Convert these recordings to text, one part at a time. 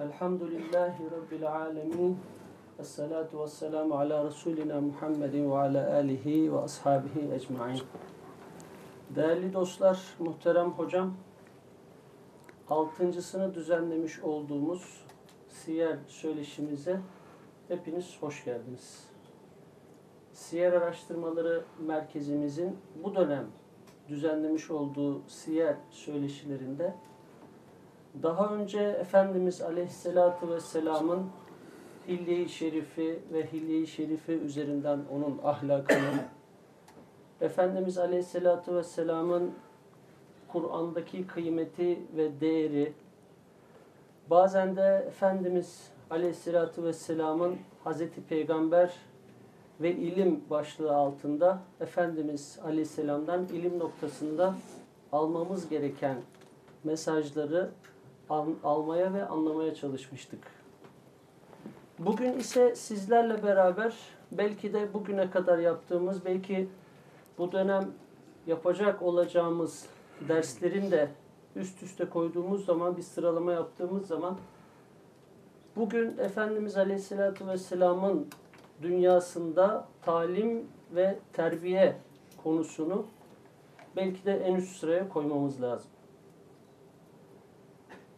Elhamdülillahi Rabbil alemin. Esselatu vesselamu ala Resulina Muhammedin ve ala alihi ve ashabihi ecmain. Değerli dostlar, muhterem hocam, altıncısını düzenlemiş olduğumuz siyer söyleşimize hepiniz hoş geldiniz. Siyer Araştırmaları Merkezimizin bu dönem düzenlemiş olduğu siyer söyleşilerinde daha önce Efendimiz Aleyhisselatü Vesselam'ın Hilye-i Şerifi ve Hilye-i Şerifi üzerinden onun ahlakını, Efendimiz Aleyhisselatü Vesselam'ın Kur'an'daki kıymeti ve değeri, bazen de Efendimiz Aleyhisselatü Vesselam'ın Hazreti Peygamber ve ilim başlığı altında Efendimiz Aleyhisselam'dan ilim noktasında almamız gereken mesajları al almaya ve anlamaya çalışmıştık. Bugün ise sizlerle beraber belki de bugüne kadar yaptığımız, belki bu dönem yapacak olacağımız derslerin de üst üste koyduğumuz zaman, bir sıralama yaptığımız zaman bugün Efendimiz Aleyhisselatü Vesselam'ın dünyasında talim ve terbiye konusunu belki de en üst sıraya koymamız lazım.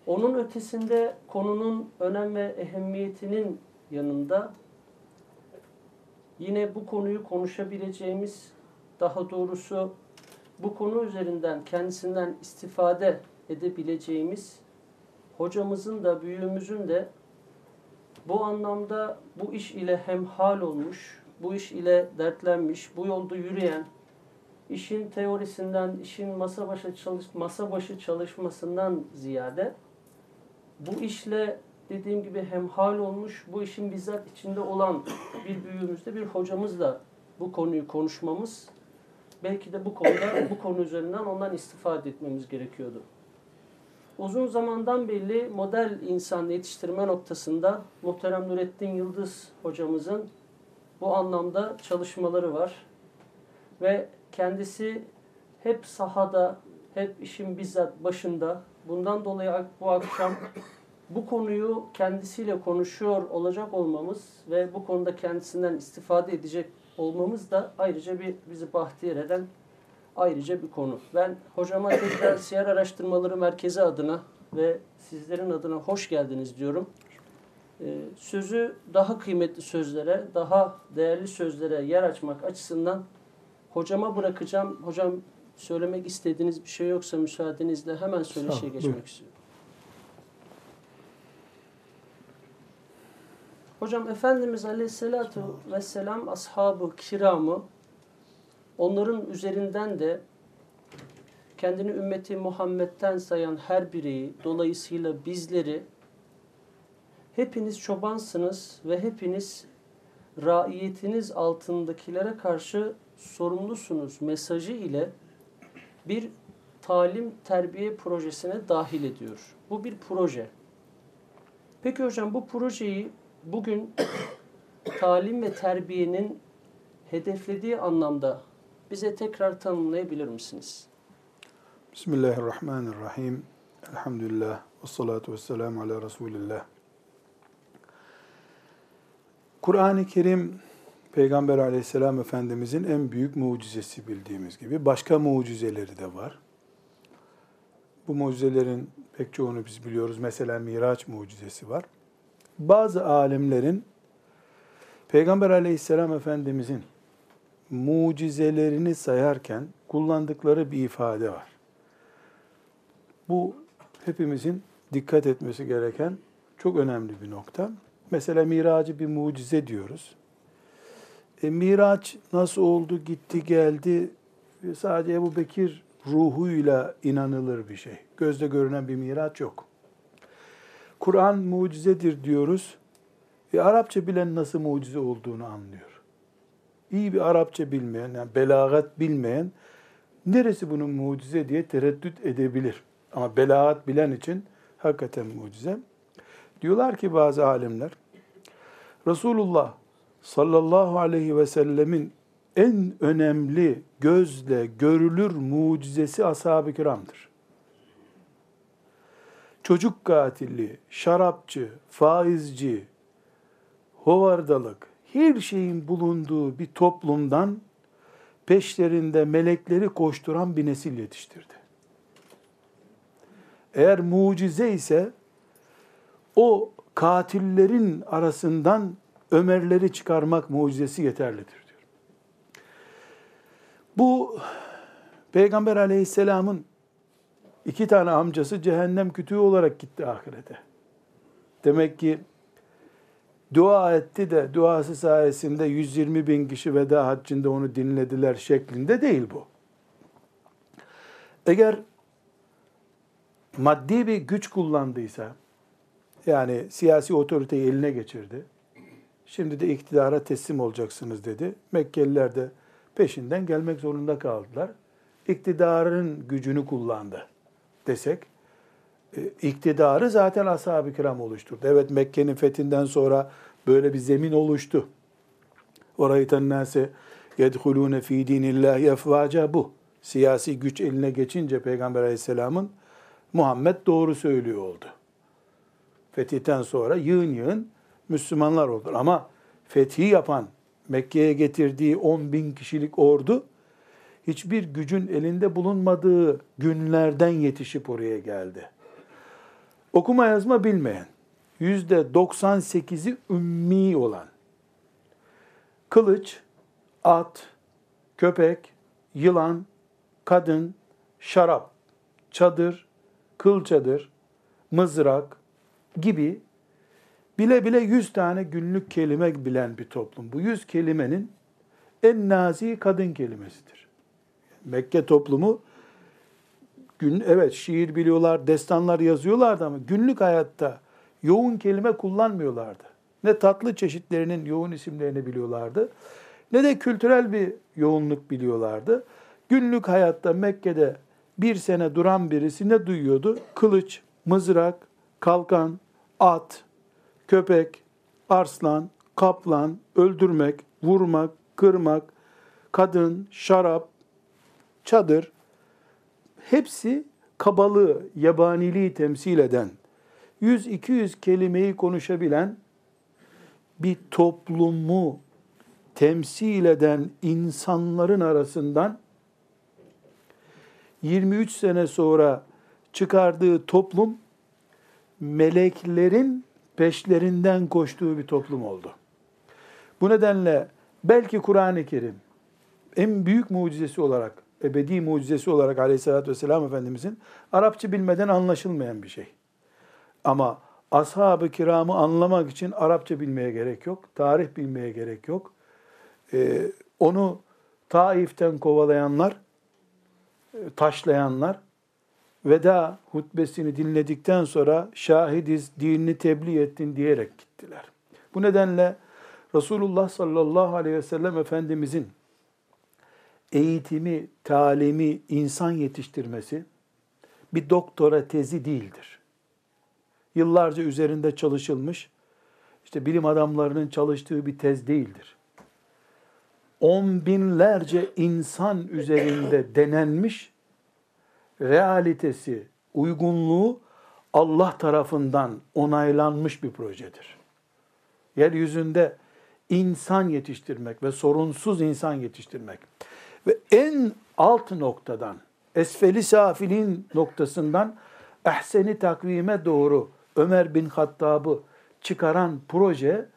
Onun ötesinde konunun önem ve ehemmiyetinin yanında yine bu konuyu konuşabileceğimiz, daha doğrusu bu konu üzerinden kendisinden istifade edebileceğimiz hocamızın da büyüğümüzün de bu anlamda bu iş ile hemhal olmuş, bu iş ile dertlenmiş, bu yolda yürüyen, işin teorisinden, işin masa başı çalış masa başı çalışmasından ziyade bu işle dediğim gibi hemhal olmuş, bu işin bizzat içinde olan bir büyüğümüzde bir hocamızla bu konuyu konuşmamız belki de bu konuda bu konu üzerinden ondan istifade etmemiz gerekiyordu. Uzun zamandan belli model insan yetiştirme noktasında muhterem Nurettin Yıldız hocamızın bu anlamda çalışmaları var. Ve kendisi hep sahada, hep işin bizzat başında. Bundan dolayı bu akşam bu konuyu kendisiyle konuşuyor olacak olmamız ve bu konuda kendisinden istifade edecek olmamız da ayrıca bir bizi bahtiyar eden ayrıca bir konu. Ben hocama tekrar Siyer Araştırmaları Merkezi adına ve sizlerin adına hoş geldiniz diyorum. Ee, sözü daha kıymetli sözlere, daha değerli sözlere yer açmak açısından hocama bırakacağım. Hocam söylemek istediğiniz bir şey yoksa müsaadenizle hemen söyleşiye geçmek buyur. istiyorum. Hocam Efendimiz Aleyhisselatü Vesselam ashabı kiramı onların üzerinden de kendini ümmeti Muhammed'den sayan her bireyi, dolayısıyla bizleri hepiniz çobansınız ve hepiniz raiyetiniz altındakilere karşı sorumlusunuz mesajı ile bir talim terbiye projesine dahil ediyor. Bu bir proje. Peki hocam bu projeyi bugün talim ve terbiyenin hedeflediği anlamda bize tekrar tanımlayabilir misiniz? Bismillahirrahmanirrahim. Elhamdülillah. Ve salatu ve selamu ala Resulillah. Kur'an-ı Kerim Peygamber aleyhisselam efendimizin en büyük mucizesi bildiğimiz gibi. Başka mucizeleri de var. Bu mucizelerin pek çoğunu biz biliyoruz. Mesela Miraç mucizesi var. Bazı alimlerin Peygamber aleyhisselam efendimizin mucizelerini sayarken kullandıkları bir ifade var. Bu hepimizin dikkat etmesi gereken çok önemli bir nokta. Mesela miracı bir mucize diyoruz. E, Miraç nasıl oldu, gitti, geldi? Sadece Ebu Bekir ruhuyla inanılır bir şey. Gözde görünen bir miraç yok. Kur'an mucizedir diyoruz. E, Arapça bilen nasıl mucize olduğunu anlıyor. İyi bir Arapça bilmeyen, yani belagat bilmeyen neresi bunun mucize diye tereddüt edebilir. Ama belagat bilen için hakikaten mucize. Diyorlar ki bazı alimler, Resulullah sallallahu aleyhi ve sellemin en önemli gözle görülür mucizesi ashab-ı kiramdır. çocuk katili, şarapçı, faizci, hovardalık, her şeyin bulunduğu bir toplumdan peşlerinde melekleri koşturan bir nesil yetiştirdi. Eğer mucize ise o katillerin arasından Ömerleri çıkarmak mucizesi yeterlidir diyor. Bu Peygamber aleyhisselamın iki tane amcası cehennem kütüğü olarak gitti ahirete. Demek ki dua etti de duası sayesinde 120 bin kişi veda haccında onu dinlediler şeklinde değil bu. Eğer maddi bir güç kullandıysa, yani siyasi otoriteyi eline geçirdi, şimdi de iktidara teslim olacaksınız dedi. Mekkeliler de peşinden gelmek zorunda kaldılar. İktidarın gücünü kullandı desek, e, iktidarı zaten ashab-ı kiram oluşturdu. Evet Mekke'nin fethinden sonra böyle bir zemin oluştu. Orayı tennâse yedhulûne fî dînillâhi efvâca bu. Siyasi güç eline geçince Peygamber aleyhisselamın Muhammed doğru söylüyor oldu. Fetihten sonra yığın yığın Müslümanlar oldu. Ama fethi yapan, Mekke'ye getirdiği 10 bin kişilik ordu hiçbir gücün elinde bulunmadığı günlerden yetişip oraya geldi. Okuma yazma bilmeyen, yüzde 98'i ümmi olan, kılıç, at, köpek, yılan, kadın, şarap, çadır, kıl çadır, mızrak gibi bile bile yüz tane günlük kelime bilen bir toplum. Bu yüz kelimenin en nazi kadın kelimesidir. Mekke toplumu gün evet şiir biliyorlar, destanlar yazıyorlardı ama günlük hayatta yoğun kelime kullanmıyorlardı. Ne tatlı çeşitlerinin yoğun isimlerini biliyorlardı, ne de kültürel bir yoğunluk biliyorlardı. Günlük hayatta Mekke'de bir sene duran birisi ne duyuyordu? Kılıç, mızrak, kalkan, at, köpek, arslan, kaplan, öldürmek, vurmak, kırmak, kadın, şarap, çadır hepsi kabalığı, yabaniliği temsil eden 100-200 kelimeyi konuşabilen bir toplumu temsil eden insanların arasından 23 sene sonra çıkardığı toplum meleklerin peşlerinden koştuğu bir toplum oldu. Bu nedenle belki Kur'an-ı Kerim en büyük mucizesi olarak, ebedi mucizesi olarak aleyhissalatü vesselam Efendimizin Arapça bilmeden anlaşılmayan bir şey. Ama ashab-ı kiramı anlamak için Arapça bilmeye gerek yok, tarih bilmeye gerek yok. Ee, onu Taif'ten kovalayanlar, e, taşlayanlar, veda hutbesini dinledikten sonra şahidiz, dinini tebliğ ettin diyerek gittiler. Bu nedenle Resulullah sallallahu aleyhi ve sellem Efendimizin eğitimi, talimi, insan yetiştirmesi bir doktora tezi değildir. Yıllarca üzerinde çalışılmış, işte bilim adamlarının çalıştığı bir tez değildir. On binlerce insan üzerinde denenmiş, realitesi, uygunluğu Allah tarafından onaylanmış bir projedir. Yeryüzünde insan yetiştirmek ve sorunsuz insan yetiştirmek ve en alt noktadan, esfeli safilin noktasından ehseni takvime doğru Ömer bin Hattab'ı çıkaran proje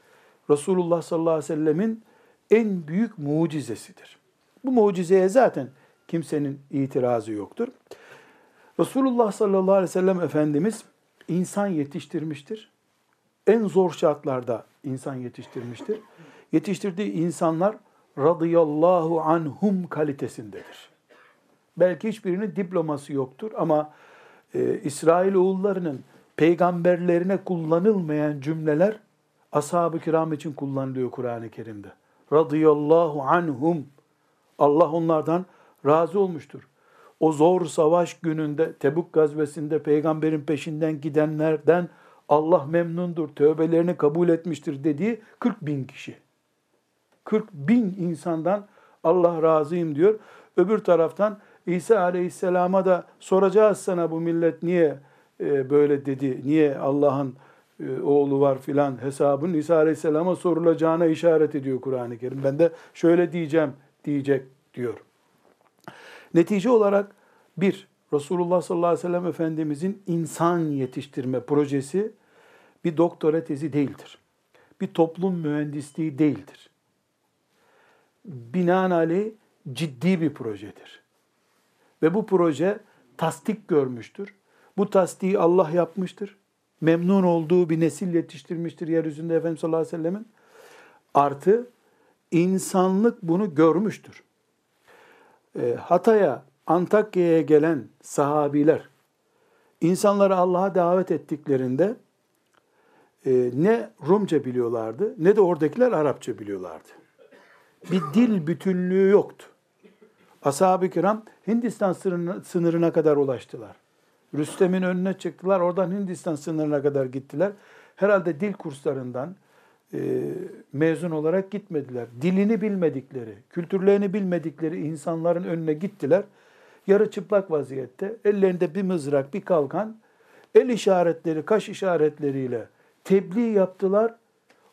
Resulullah sallallahu aleyhi ve sellemin en büyük mucizesidir. Bu mucizeye zaten kimsenin itirazı yoktur. Resulullah sallallahu aleyhi ve sellem Efendimiz insan yetiştirmiştir. En zor şartlarda insan yetiştirmiştir. Yetiştirdiği insanlar radıyallahu anhum kalitesindedir. Belki hiçbirinin diploması yoktur ama e, İsrail oğullarının peygamberlerine kullanılmayan cümleler ashab-ı kiram için kullanılıyor Kur'an-ı Kerim'de. Radıyallahu anhum. Allah onlardan razı olmuştur. O zor savaş gününde Tebuk gazvesinde peygamberin peşinden gidenlerden Allah memnundur, tövbelerini kabul etmiştir dediği 40 bin kişi. 40 bin insandan Allah razıyım diyor. Öbür taraftan İsa aleyhisselama da soracağız sana bu millet niye e, böyle dedi? Niye Allah'ın e, oğlu var filan hesabın İsa Aleyhisselam'a sorulacağına işaret ediyor Kur'an-ı Kerim. Ben de şöyle diyeceğim diyecek diyor. Netice olarak bir, Resulullah sallallahu aleyhi ve sellem Efendimizin insan yetiştirme projesi bir doktora tezi değildir. Bir toplum mühendisliği değildir. Binaenaleyh ciddi bir projedir. Ve bu proje tasdik görmüştür. Bu tasdiği Allah yapmıştır. Memnun olduğu bir nesil yetiştirmiştir yeryüzünde Efendimiz sallallahu aleyhi ve sellemin. Artı insanlık bunu görmüştür. E, Hatay'a, Antakya'ya gelen sahabiler insanları Allah'a davet ettiklerinde e, ne Rumca biliyorlardı ne de oradakiler Arapça biliyorlardı. Bir dil bütünlüğü yoktu. Ashab-ı kiram Hindistan sınırına, sınırına kadar ulaştılar. Rüstem'in önüne çıktılar. Oradan Hindistan sınırına kadar gittiler. Herhalde dil kurslarından mezun olarak gitmediler. Dilini bilmedikleri, kültürlerini bilmedikleri insanların önüne gittiler. Yarı çıplak vaziyette, ellerinde bir mızrak, bir kalkan, el işaretleri, kaş işaretleriyle tebliğ yaptılar.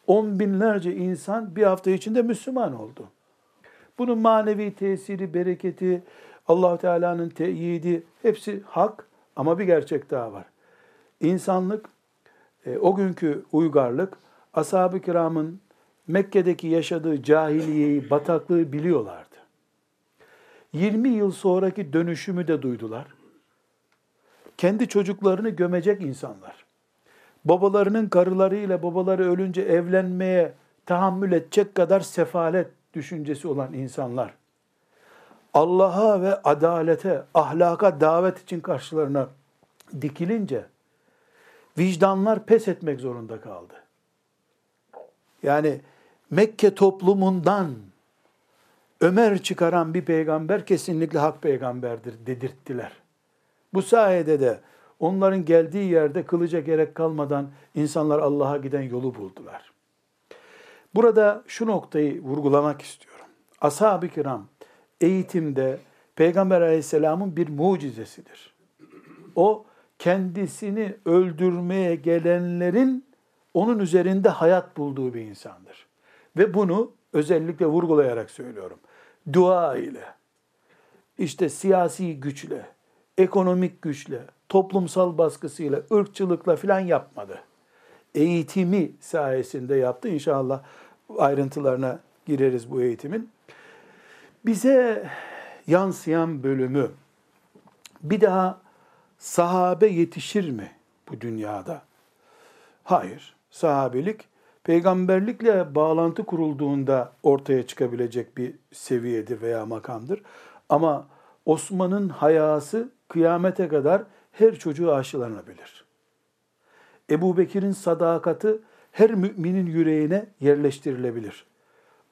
On binlerce insan bir hafta içinde Müslüman oldu. Bunun manevi tesiri, bereketi, allah Teala'nın teyidi hepsi hak ama bir gerçek daha var. İnsanlık, e, o günkü uygarlık, ashab-ı kiramın Mekke'deki yaşadığı cahiliyeyi, bataklığı biliyorlardı. 20 yıl sonraki dönüşümü de duydular. Kendi çocuklarını gömecek insanlar. Babalarının karılarıyla babaları ölünce evlenmeye tahammül edecek kadar sefalet düşüncesi olan insanlar. Allah'a ve adalete, ahlaka davet için karşılarına dikilince vicdanlar pes etmek zorunda kaldı. Yani Mekke toplumundan Ömer çıkaran bir peygamber kesinlikle hak peygamberdir dedirttiler. Bu sayede de onların geldiği yerde kılıca gerek kalmadan insanlar Allah'a giden yolu buldular. Burada şu noktayı vurgulamak istiyorum. Ashab-ı kiram eğitimde Peygamber aleyhisselamın bir mucizesidir. O kendisini öldürmeye gelenlerin onun üzerinde hayat bulduğu bir insandır. Ve bunu özellikle vurgulayarak söylüyorum. Dua ile, işte siyasi güçle, ekonomik güçle, toplumsal baskısıyla, ırkçılıkla filan yapmadı. Eğitimi sayesinde yaptı. İnşallah ayrıntılarına gireriz bu eğitimin. Bize yansıyan bölümü bir daha sahabe yetişir mi bu dünyada? Hayır. Sahabelik peygamberlikle bağlantı kurulduğunda ortaya çıkabilecek bir seviyedir veya makamdır. Ama Osman'ın hayası kıyamete kadar her çocuğu aşılanabilir. Ebu Bekir'in sadakati her müminin yüreğine yerleştirilebilir.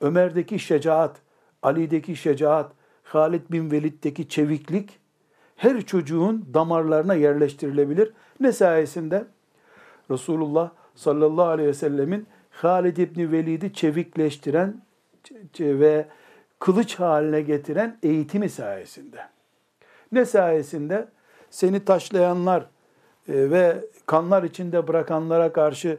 Ömer'deki şecaat, Ali'deki şecaat, Halid bin Velid'deki çeviklik her çocuğun damarlarına yerleştirilebilir. Ne sayesinde? Resulullah sallallahu aleyhi ve sellemin Halid İbni Velid'i çevikleştiren ve kılıç haline getiren eğitimi sayesinde. Ne sayesinde? Seni taşlayanlar e, ve kanlar içinde bırakanlara karşı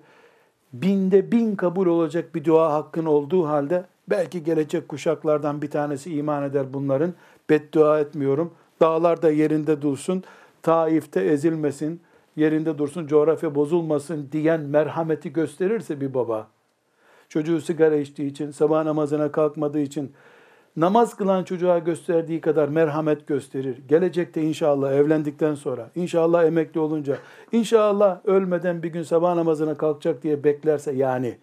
binde bin kabul olacak bir dua hakkın olduğu halde belki gelecek kuşaklardan bir tanesi iman eder bunların. Beddua etmiyorum. Dağlar da yerinde dursun. Taif'te ezilmesin yerinde dursun, coğrafya bozulmasın diyen merhameti gösterirse bir baba, çocuğu sigara içtiği için, sabah namazına kalkmadığı için, namaz kılan çocuğa gösterdiği kadar merhamet gösterir. Gelecekte inşallah evlendikten sonra, inşallah emekli olunca, inşallah ölmeden bir gün sabah namazına kalkacak diye beklerse yani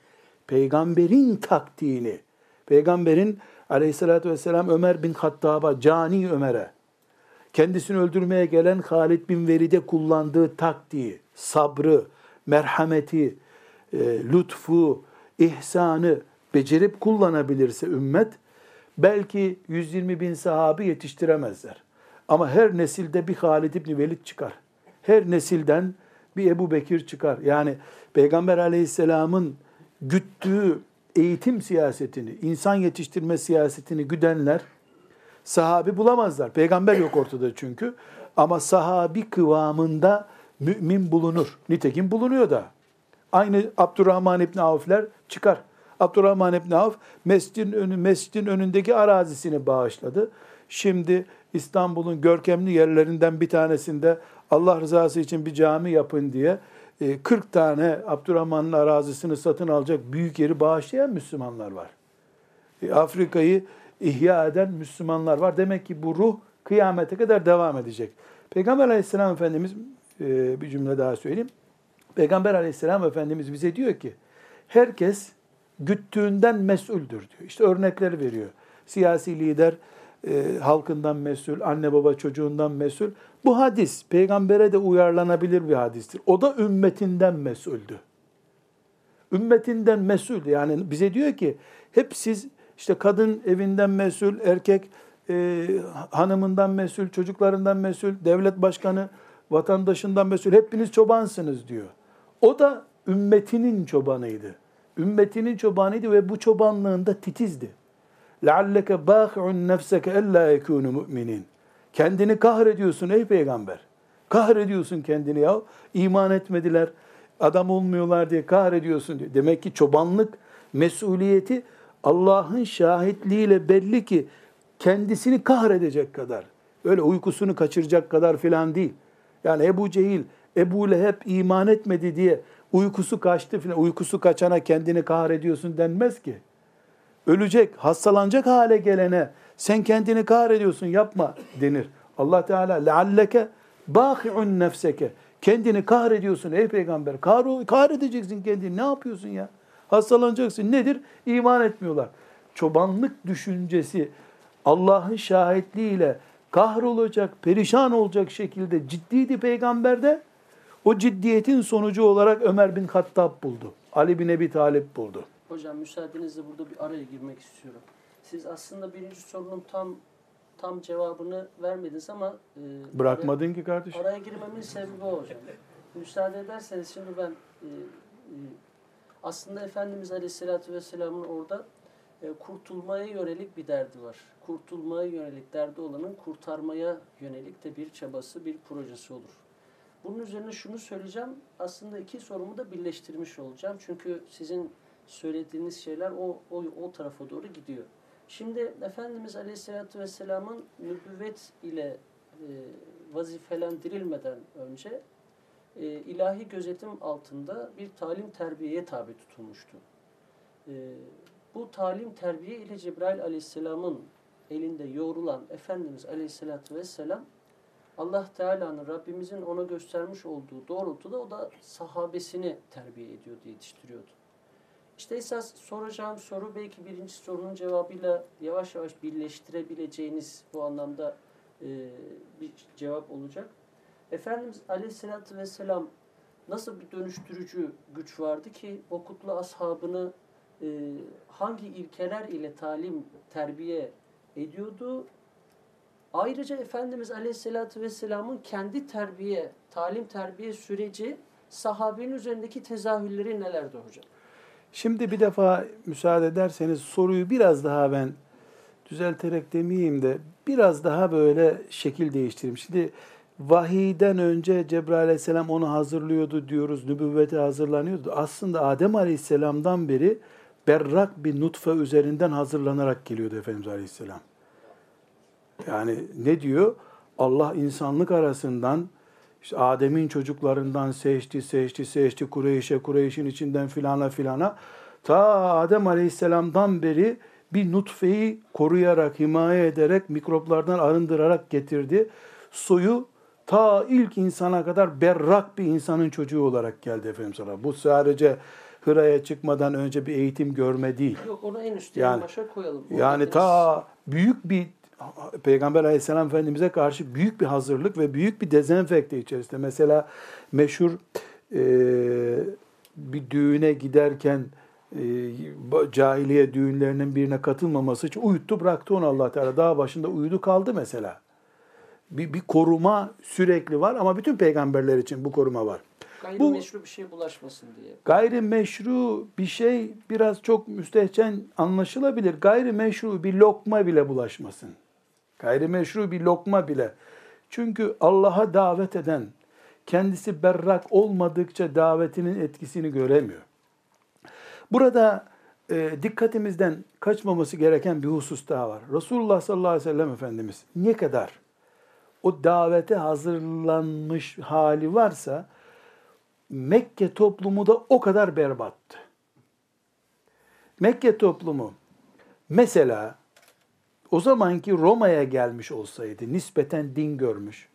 peygamberin taktiğini, peygamberin aleyhissalatü vesselam Ömer bin Hattab'a, cani Ömer'e, kendisini öldürmeye gelen Halid bin Velid'e kullandığı taktiği, sabrı, merhameti, e, lütfu, ihsanı becerip kullanabilirse ümmet, belki 120 bin sahabi yetiştiremezler. Ama her nesilde bir Halid bin Velid çıkar. Her nesilden bir Ebu Bekir çıkar. Yani Peygamber aleyhisselamın güttüğü eğitim siyasetini, insan yetiştirme siyasetini güdenler, sahabi bulamazlar. Peygamber yok ortada çünkü. Ama sahabi kıvamında mümin bulunur. Nitekim bulunuyor da. Aynı Abdurrahman İbni Avf'ler çıkar. Abdurrahman İbni Avf mescidin, önü, mescidin önündeki arazisini bağışladı. Şimdi İstanbul'un görkemli yerlerinden bir tanesinde Allah rızası için bir cami yapın diye 40 e, tane Abdurrahman'ın arazisini satın alacak büyük yeri bağışlayan Müslümanlar var. E, Afrika'yı ihya eden Müslümanlar var. Demek ki bu ruh kıyamete kadar devam edecek. Peygamber aleyhisselam Efendimiz e, bir cümle daha söyleyeyim. Peygamber aleyhisselam Efendimiz bize diyor ki herkes güttüğünden mesuldür diyor. İşte örnekleri veriyor. Siyasi lider e, halkından mesul, anne baba çocuğundan mesul. Bu hadis peygambere de uyarlanabilir bir hadistir. O da ümmetinden mesuldü. Ümmetinden mesul yani bize diyor ki hep siz işte kadın evinden mesul, erkek e, hanımından mesul, çocuklarından mesul, devlet başkanı vatandaşından mesul. Hepiniz çobansınız diyor. O da ümmetinin çobanıydı. Ümmetinin çobanıydı ve bu çobanlığında titizdi. لَعَلَّكَ بَاخِعُنْ نَفْسَكَ اَلَّا يَكُونُ مُؤْمِنِينَ Kendini kahrediyorsun ey peygamber. Kahrediyorsun kendini ya. İman etmediler, adam olmuyorlar diye kahrediyorsun diyor. Demek ki çobanlık mesuliyeti Allah'ın şahitliğiyle belli ki kendisini kahredecek kadar. Öyle uykusunu kaçıracak kadar filan değil. Yani Ebu Cehil, Ebu Leheb iman etmedi diye uykusu kaçtı filan. Uykusu kaçana kendini kahrediyorsun denmez ki. Ölecek, hastalanacak hale gelene sen kendini kahrediyorsun yapma denir. Allah Teala lealleke bâhi'un nefseke. Kendini kahrediyorsun ey peygamber. Kahredeceksin kendini. Ne yapıyorsun ya? Hastalanacaksın. Nedir? İman etmiyorlar. Çobanlık düşüncesi Allah'ın şahitliğiyle kahrolacak, perişan olacak şekilde ciddiydi peygamberde. O ciddiyetin sonucu olarak Ömer bin Hattab buldu. Ali bin Ebi Talip buldu. Hocam müsaadenizle burada bir araya girmek istiyorum. Siz aslında birinci sorunun tam tam cevabını vermediniz ama e, bırakmadın araya, ki kardeşim. Araya girmemin sebebi o hocam. Müsaade ederseniz şimdi ben e, e, aslında Efendimiz Aleyhisselatü Vesselam'ın orada e, kurtulmaya yönelik bir derdi var. Kurtulmaya yönelik derdi olanın kurtarmaya yönelik de bir çabası, bir projesi olur. Bunun üzerine şunu söyleyeceğim. Aslında iki sorumu da birleştirmiş olacağım. Çünkü sizin söylediğiniz şeyler o, o, o tarafa doğru gidiyor. Şimdi Efendimiz Aleyhisselatü Vesselam'ın nübüvvet ile e, vazifelendirilmeden önce e, ilahi gözetim altında bir talim terbiyeye tabi tutulmuştu. E, bu talim terbiye ile Cebrail Aleyhisselam'ın elinde yoğrulan Efendimiz Aleyhisselatü Vesselam Allah Teala'nın Rabbimizin ona göstermiş olduğu doğrultuda o da sahabesini terbiye ediyordu, yetiştiriyordu. İşte esas soracağım soru belki birinci sorunun cevabıyla yavaş yavaş birleştirebileceğiniz bu anlamda e, bir cevap olacak. Efendimiz Aleyhisselatü Vesselam nasıl bir dönüştürücü güç vardı ki o kutlu ashabını e, hangi ilkeler ile talim, terbiye ediyordu? Ayrıca Efendimiz Aleyhisselatü Vesselam'ın kendi terbiye, talim terbiye süreci sahabenin üzerindeki tezahürleri nelerdi hocam? Şimdi bir defa müsaade ederseniz soruyu biraz daha ben düzelterek demeyeyim de biraz daha böyle şekil değiştireyim. Şimdi vahiyden önce Cebrail aleyhisselam onu hazırlıyordu diyoruz, nübüvvete hazırlanıyordu. Aslında Adem aleyhisselamdan beri berrak bir nutfe üzerinden hazırlanarak geliyordu Efendimiz aleyhisselam. Yani ne diyor? Allah insanlık arasından işte Adem'in çocuklarından seçti, seçti, seçti Kureyş'e, Kureyş'in içinden filana filana. Ta Adem Aleyhisselam'dan beri bir nutfeyi koruyarak, himaye ederek, mikroplardan arındırarak getirdi. Soyu ta ilk insana kadar berrak bir insanın çocuğu olarak geldi Efendimiz sana. Bu sadece Hıra'ya çıkmadan önce bir eğitim görme değil. Yok onu en üstte yani, başa koyalım. O yani ta büyük bir Peygamber aleyhisselam efendimize karşı büyük bir hazırlık ve büyük bir dezenfekte içerisinde. Mesela meşhur e, bir düğüne giderken e, cahiliye düğünlerinin birine katılmaması için uyuttu bıraktı onu allah Teala. Dağ başında uyudu kaldı mesela. Bir, bir koruma sürekli var ama bütün peygamberler için bu koruma var. Gayrimeşru bir şey bulaşmasın diye. Gayrimeşru bir şey biraz çok müstehcen anlaşılabilir. Gayrimeşru bir lokma bile bulaşmasın. Gayrimeşru bir lokma bile. Çünkü Allah'a davet eden, kendisi berrak olmadıkça davetinin etkisini göremiyor. Burada e, dikkatimizden kaçmaması gereken bir husus daha var. Resulullah sallallahu aleyhi ve sellem Efendimiz ne kadar o davete hazırlanmış hali varsa Mekke toplumu da o kadar berbattı. Mekke toplumu mesela o zamanki Roma'ya gelmiş olsaydı, nispeten din görmüş,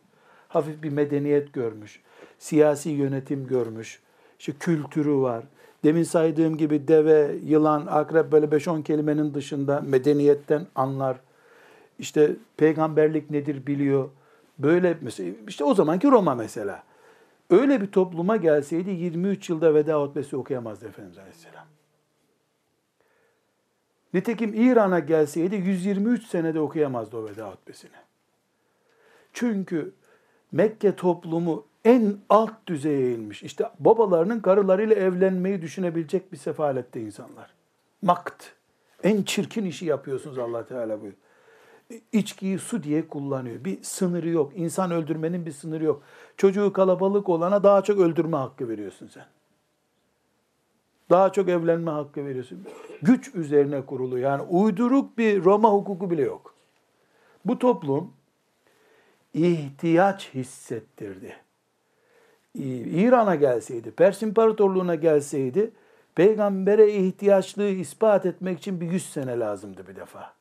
hafif bir medeniyet görmüş, siyasi yönetim görmüş, işte kültürü var. Demin saydığım gibi deve, yılan, akrep böyle 5-10 kelimenin dışında medeniyetten anlar. İşte peygamberlik nedir biliyor. Böyle mesela işte o zamanki Roma mesela. Öyle bir topluma gelseydi 23 yılda veda hutbesi okuyamazdı Efendimiz Aleyhisselam. Nitekim İran'a gelseydi 123 senede okuyamazdı o veda hutbesini. Çünkü Mekke toplumu en alt düzeye inmiş. İşte babalarının karılarıyla evlenmeyi düşünebilecek bir sefalette insanlar. Makt. En çirkin işi yapıyorsunuz Allah Teala buyuruyor. İçkiyi su diye kullanıyor. Bir sınırı yok. İnsan öldürmenin bir sınırı yok. Çocuğu kalabalık olana daha çok öldürme hakkı veriyorsun sen. Daha çok evlenme hakkı veriyorsun. Güç üzerine kurulu. Yani uyduruk bir Roma hukuku bile yok. Bu toplum ihtiyaç hissettirdi. İran'a gelseydi, Pers İmparatorluğu'na gelseydi, peygambere ihtiyaçlığı ispat etmek için bir yüz sene lazımdı bir defa.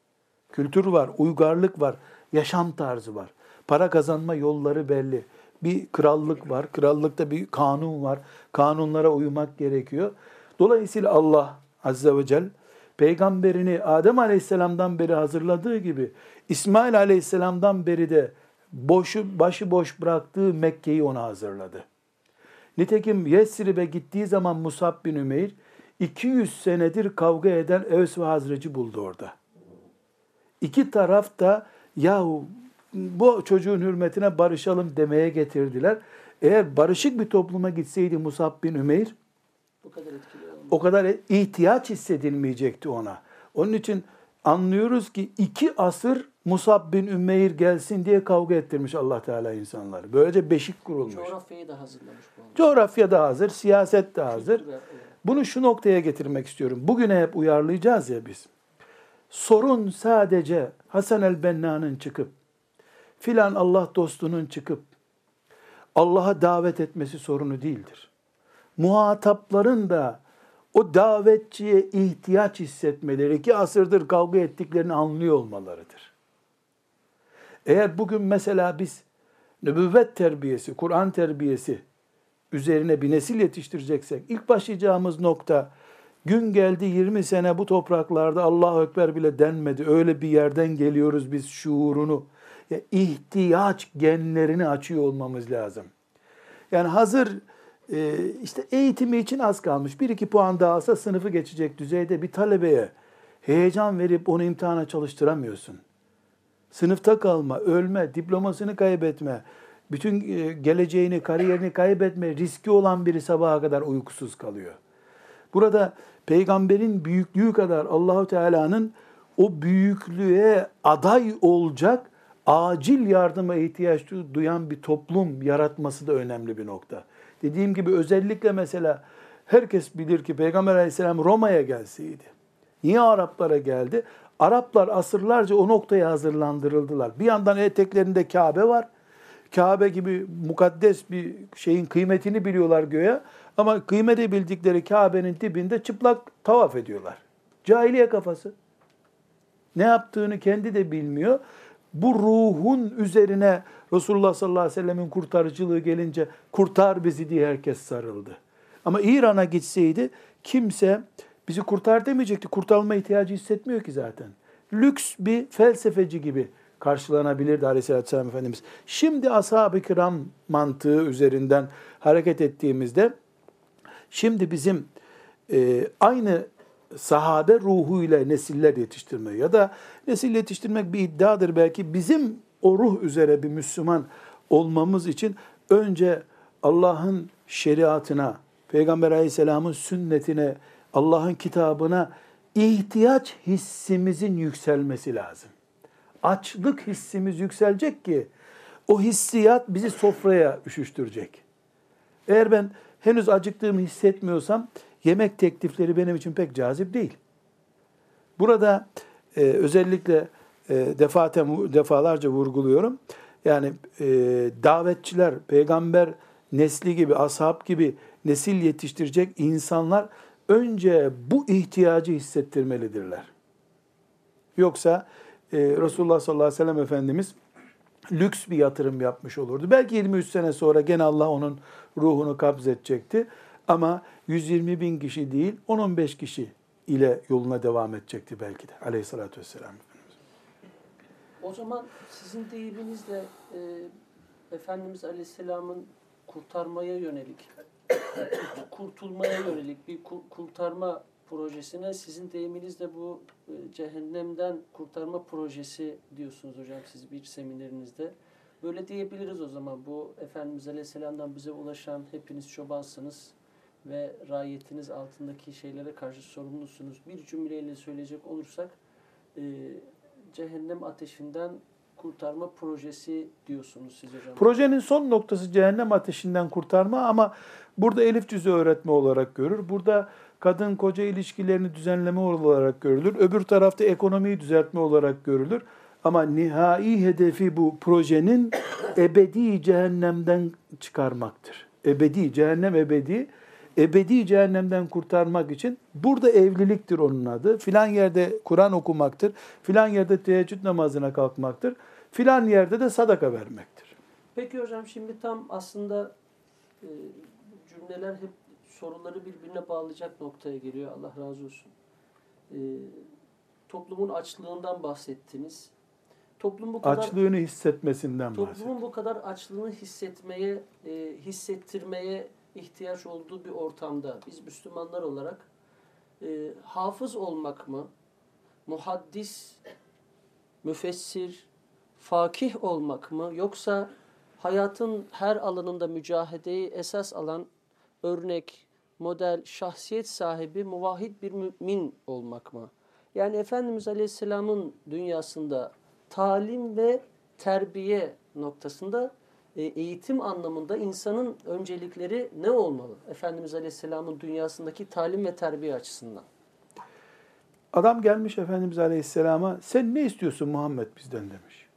Kültür var, uygarlık var, yaşam tarzı var. Para kazanma yolları belli. Bir krallık var, krallıkta bir kanun var. Kanunlara uymak gerekiyor. Dolayısıyla Allah Azze ve Celle peygamberini Adem Aleyhisselam'dan beri hazırladığı gibi İsmail Aleyhisselam'dan beri de boşu başı boş bıraktığı Mekke'yi ona hazırladı. Nitekim Yesrib'e gittiği zaman Musab bin Ümeyr 200 senedir kavga eden Evs ve Hazreci buldu orada. İki taraf da yahu bu çocuğun hürmetine barışalım demeye getirdiler. Eğer barışık bir topluma gitseydi Musab bin Ümeyr bu kadar o kadar ihtiyaç hissedilmeyecekti ona. Onun için anlıyoruz ki iki asır Musab bin Ümeyr gelsin diye kavga ettirmiş Allah Teala insanları. Böylece beşik kurulmuş. Coğrafyayı da hazırlamış bu. Coğrafya da hazır, siyaset de hazır. Bunu şu noktaya getirmek istiyorum. Bugüne hep uyarlayacağız ya biz. Sorun sadece Hasan el-Benna'nın çıkıp, filan Allah dostunun çıkıp, Allah'a davet etmesi sorunu değildir. Muhatapların da o davetçiye ihtiyaç hissetmeleri, iki asırdır kavga ettiklerini anlıyor olmalarıdır. Eğer bugün mesela biz nübüvvet terbiyesi, Kur'an terbiyesi üzerine bir nesil yetiştireceksek, ilk başlayacağımız nokta, gün geldi 20 sene bu topraklarda Allahu Ekber bile denmedi. Öyle bir yerden geliyoruz biz şuurunu. Ya ihtiyaç genlerini açıyor olmamız lazım. Yani hazır e, işte eğitimi için az kalmış. Bir iki puan daha alsa sınıfı geçecek düzeyde bir talebeye heyecan verip onu imtihana çalıştıramıyorsun. Sınıfta kalma, ölme, diplomasını kaybetme, bütün e, geleceğini, kariyerini kaybetme riski olan biri sabaha kadar uykusuz kalıyor. Burada peygamberin büyüklüğü kadar Allahu Teala'nın o büyüklüğe aday olacak acil yardıma ihtiyaç duyan bir toplum yaratması da önemli bir nokta. Dediğim gibi özellikle mesela herkes bilir ki Peygamber aleyhisselam Roma'ya gelseydi. Niye Araplara geldi? Araplar asırlarca o noktaya hazırlandırıldılar. Bir yandan eteklerinde Kabe var. Kabe gibi mukaddes bir şeyin kıymetini biliyorlar göğe. Ama kıymeti bildikleri Kabe'nin dibinde çıplak tavaf ediyorlar. Cahiliye kafası. Ne yaptığını kendi de bilmiyor. Bu ruhun üzerine Resulullah sallallahu aleyhi ve sellemin kurtarıcılığı gelince kurtar bizi diye herkes sarıldı. Ama İran'a gitseydi kimse bizi kurtar demeyecekti. Kurtarılma ihtiyacı hissetmiyor ki zaten. Lüks bir felsefeci gibi karşılanabilirdi aleyhissalatü Efendimiz. Şimdi ashab-ı kiram mantığı üzerinden hareket ettiğimizde şimdi bizim e, aynı sahabe ruhuyla nesiller yetiştirme ya da nesil yetiştirmek bir iddiadır belki bizim o ruh üzere bir Müslüman olmamız için önce Allah'ın şeriatına, Peygamber aleyhisselamın sünnetine, Allah'ın kitabına ihtiyaç hissimizin yükselmesi lazım. Açlık hissimiz yükselecek ki o hissiyat bizi sofraya üşüştürecek. Eğer ben henüz acıktığımı hissetmiyorsam yemek teklifleri benim için pek cazip değil. Burada e, özellikle e, defaten, defalarca vurguluyorum. Yani e, davetçiler, peygamber nesli gibi, ashab gibi nesil yetiştirecek insanlar önce bu ihtiyacı hissettirmelidirler. Yoksa e, Resulullah sallallahu aleyhi ve sellem Efendimiz lüks bir yatırım yapmış olurdu. Belki 23 sene sonra gene Allah onun ruhunu kabzedecekti. Ama 120 bin kişi değil, 10-15 kişi ile yoluna devam edecekti belki de aleyhissalatü vesselam. O zaman sizin deyiminizle e, Efendimiz Aleyhisselam'ın kurtarmaya yönelik, kurtulmaya yönelik bir kurtarma projesine sizin deyiminizle bu e, cehennemden kurtarma projesi diyorsunuz hocam siz bir seminerinizde. Böyle diyebiliriz o zaman bu Efendimiz Aleyhisselam'dan bize ulaşan hepiniz çobansınız ve rayetiniz altındaki şeylere karşı sorumlusunuz. Bir cümleyle söyleyecek olursak e, cehennem ateşinden kurtarma projesi diyorsunuz siz hocam. Projenin son noktası cehennem ateşinden kurtarma ama burada elif cüzü öğretme olarak görür. Burada kadın koca ilişkilerini düzenleme olarak görülür. Öbür tarafta ekonomiyi düzeltme olarak görülür. Ama nihai hedefi bu projenin ebedi cehennemden çıkarmaktır. Ebedi, cehennem ebedi. Ebedi cehennemden kurtarmak için burada evliliktir onun adı. Filan yerde Kur'an okumaktır. Filan yerde teheccüd namazına kalkmaktır. Filan yerde de sadaka vermektir. Peki hocam şimdi tam aslında e, cümleler hep soruları birbirine bağlayacak noktaya geliyor. Allah razı olsun. E, toplumun açlığından bahsettiniz. Toplum bu kadar açlığını hissetmesinden Toplumun bu kadar açlığını hissetmeye, e, hissettirmeye ihtiyaç olduğu bir ortamda biz Müslümanlar olarak e, hafız olmak mı, muhaddis, müfessir, fakih olmak mı yoksa hayatın her alanında mücahedeyi esas alan örnek, model, şahsiyet sahibi muvahhid bir mümin olmak mı? Yani Efendimiz Aleyhisselam'ın dünyasında talim ve terbiye noktasında e, eğitim anlamında insanın öncelikleri ne olmalı? Efendimiz Aleyhisselam'ın dünyasındaki talim ve terbiye açısından. Adam gelmiş Efendimiz Aleyhisselam'a sen ne istiyorsun Muhammed bizden demiş.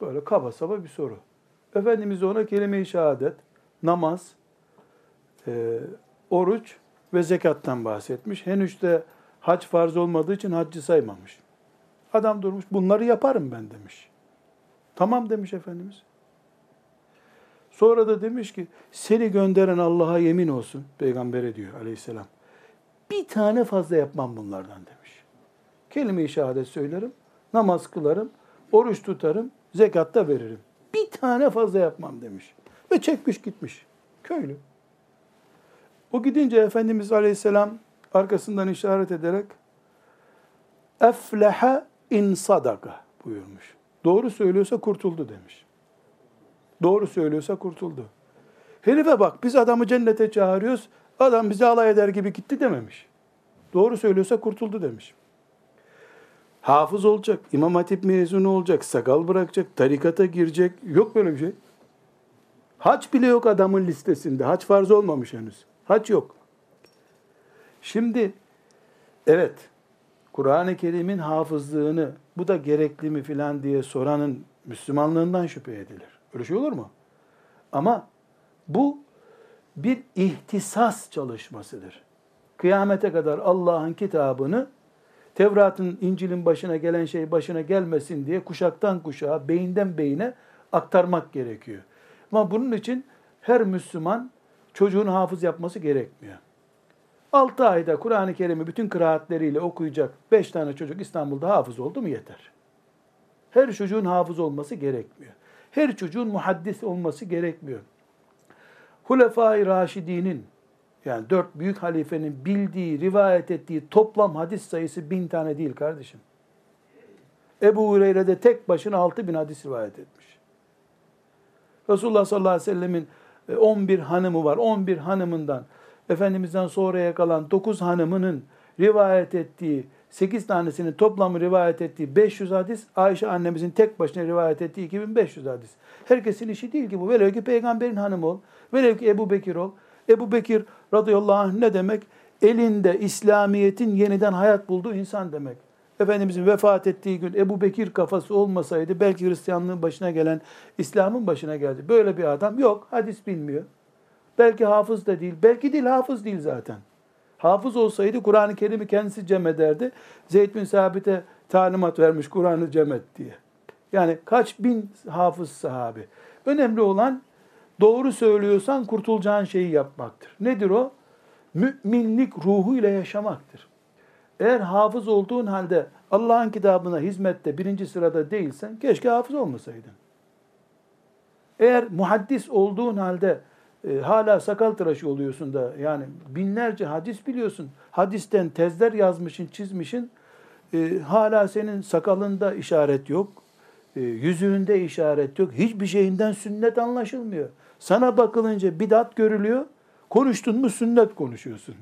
Böyle kaba saba bir soru. Efendimiz ona kelime-i şehadet, namaz, e, oruç ve zekattan bahsetmiş. Henüz de hac farz olmadığı için haccı saymamış. Adam durmuş bunları yaparım ben demiş. Tamam demiş Efendimiz. Sonra da demiş ki seni gönderen Allah'a yemin olsun peygambere diyor aleyhisselam. Bir tane fazla yapmam bunlardan demiş. Kelime-i şehadet söylerim, namaz kılarım, oruç tutarım, zekatta veririm. Bir tane fazla yapmam demiş. Ve çekmiş gitmiş. Köylü. O gidince Efendimiz Aleyhisselam arkasından işaret ederek efleha in sadaka buyurmuş. Doğru söylüyorsa kurtuldu demiş. Doğru söylüyorsa kurtuldu. Herife bak biz adamı cennete çağırıyoruz. Adam bizi alay eder gibi gitti dememiş. Doğru söylüyorsa kurtuldu demiş. Hafız olacak, İmam Hatip mezunu olacak, sakal bırakacak, tarikata girecek. Yok böyle bir şey. Haç bile yok adamın listesinde. Haç farz olmamış henüz. Haç yok. Şimdi evet Kur'an-ı Kerim'in hafızlığını bu da gerekli mi filan diye soranın Müslümanlığından şüphe edilir. Öyle şey olur mu? Ama bu bir ihtisas çalışmasıdır. Kıyamete kadar Allah'ın kitabını Tevrat'ın, İncil'in başına gelen şey başına gelmesin diye kuşaktan kuşağa, beyinden beyine aktarmak gerekiyor. Ama bunun için her Müslüman çocuğun hafız yapması gerekmiyor. 6 ayda Kur'an-ı Kerim'i bütün kıraatleriyle okuyacak 5 tane çocuk İstanbul'da hafız oldu mu yeter. Her çocuğun hafız olması gerekmiyor. Her çocuğun muhaddis olması gerekmiyor. Hulefai Raşidi'nin yani dört büyük halifenin bildiği, rivayet ettiği toplam hadis sayısı bin tane değil kardeşim. Ebu Hureyre de tek başına altı bin hadis rivayet etmiş. Resulullah sallallahu aleyhi ve sellemin 11 e, hanımı var. 11 hanımından Efendimiz'den sonraya kalan 9 hanımının rivayet ettiği 8 tanesinin toplamı rivayet ettiği 500 hadis, Ayşe annemizin tek başına rivayet ettiği 2500 hadis. Herkesin işi değil ki bu. Velev ki peygamberin hanımı ol, velev ki Ebu Bekir ol. Ebu Bekir radıyallahu anh ne demek? Elinde İslamiyet'in yeniden hayat bulduğu insan demek. Efendimizin vefat ettiği gün Ebu Bekir kafası olmasaydı belki Hristiyanlığın başına gelen, İslam'ın başına geldi. Böyle bir adam yok, hadis bilmiyor. Belki hafız da değil, belki değil hafız değil zaten. Hafız olsaydı Kur'an-ı Kerim'i kendisi cem ederdi. Zeyd bin Sabit'e talimat vermiş Kur'an'ı cem et diye. Yani kaç bin hafız sahabi. Önemli olan doğru söylüyorsan kurtulacağın şeyi yapmaktır. Nedir o? Müminlik ruhuyla yaşamaktır. Eğer hafız olduğun halde Allah'ın kitabına hizmette birinci sırada değilsen keşke hafız olmasaydın. Eğer muhaddis olduğun halde e, hala sakal tıraşı oluyorsun da yani binlerce hadis biliyorsun. Hadisten tezler yazmışın, çizmişin. E, hala senin sakalında işaret yok. E, yüzüğünde işaret yok. Hiçbir şeyinden sünnet anlaşılmıyor. Sana bakılınca bidat görülüyor. Konuştun mu sünnet konuşuyorsun.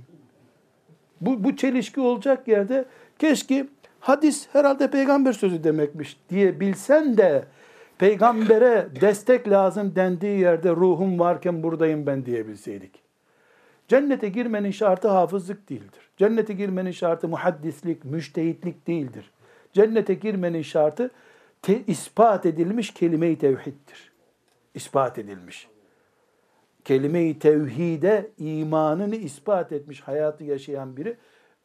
Bu, bu çelişki olacak yerde keşke hadis herhalde peygamber sözü demekmiş diye bilsen de peygambere destek lazım dendiği yerde ruhum varken buradayım ben diyebilseydik. Cennete girmenin şartı hafızlık değildir. Cennete girmenin şartı muhaddislik, müştehitlik değildir. Cennete girmenin şartı te, ispat edilmiş kelime-i tevhiddir. İspat edilmiş. Kelime-i tevhide imanını ispat etmiş, hayatı yaşayan biri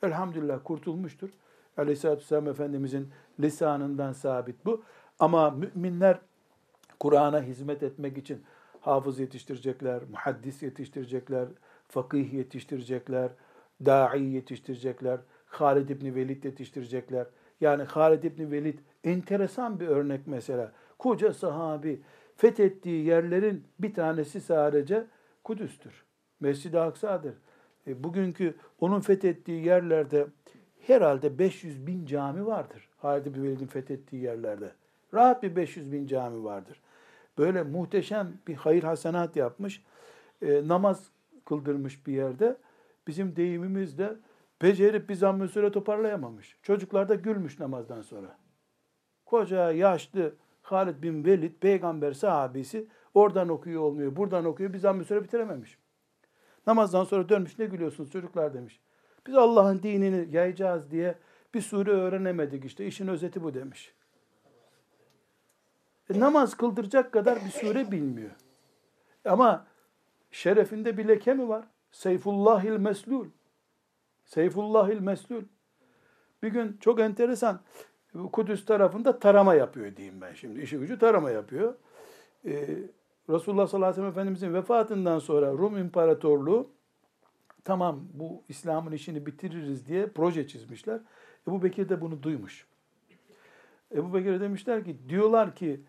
elhamdülillah kurtulmuştur. Aleyhisselatü Vesselam Efendimizin lisanından sabit bu. Ama müminler Kur'an'a hizmet etmek için hafız yetiştirecekler, muhaddis yetiştirecekler, fakih yetiştirecekler, da'i yetiştirecekler, Halid İbni Velid yetiştirecekler. Yani Halid İbni Velid enteresan bir örnek mesela. Koca sahabi fethettiği yerlerin bir tanesi sadece Kudüs'tür. Mescid-i Aksa'dır. E, bugünkü onun fethettiği yerlerde herhalde 500 bin cami vardır. Halid İbni Velid'in fethettiği yerlerde. Rahat bir 500 bin cami vardır. Böyle muhteşem bir hayır hasenat yapmış. E, namaz kıldırmış bir yerde. Bizim deyimimizde becerip bir zamm süre toparlayamamış. Çocuklar da gülmüş namazdan sonra. Koca yaşlı Halid bin Velid peygamber sahabesi oradan okuyor olmuyor, buradan okuyor bir zamm süre bitirememiş. Namazdan sonra dönmüş ne gülüyorsunuz çocuklar demiş. Biz Allah'ın dinini yayacağız diye bir sure öğrenemedik işte. İşin özeti bu demiş. E, namaz kıldıracak kadar bir sure bilmiyor. Ama şerefinde bir leke mi var? Seyfullahil meslul. Seyfullahil meslul. Bir gün çok enteresan Kudüs tarafında tarama yapıyor diyeyim ben şimdi. İşi gücü tarama yapıyor. Ee, Resulullah sallallahu aleyhi ve sellem Efendimizin vefatından sonra Rum İmparatorluğu tamam bu İslam'ın işini bitiririz diye proje çizmişler. Ebu Bekir de bunu duymuş. Ebu Bekir'e demişler ki diyorlar ki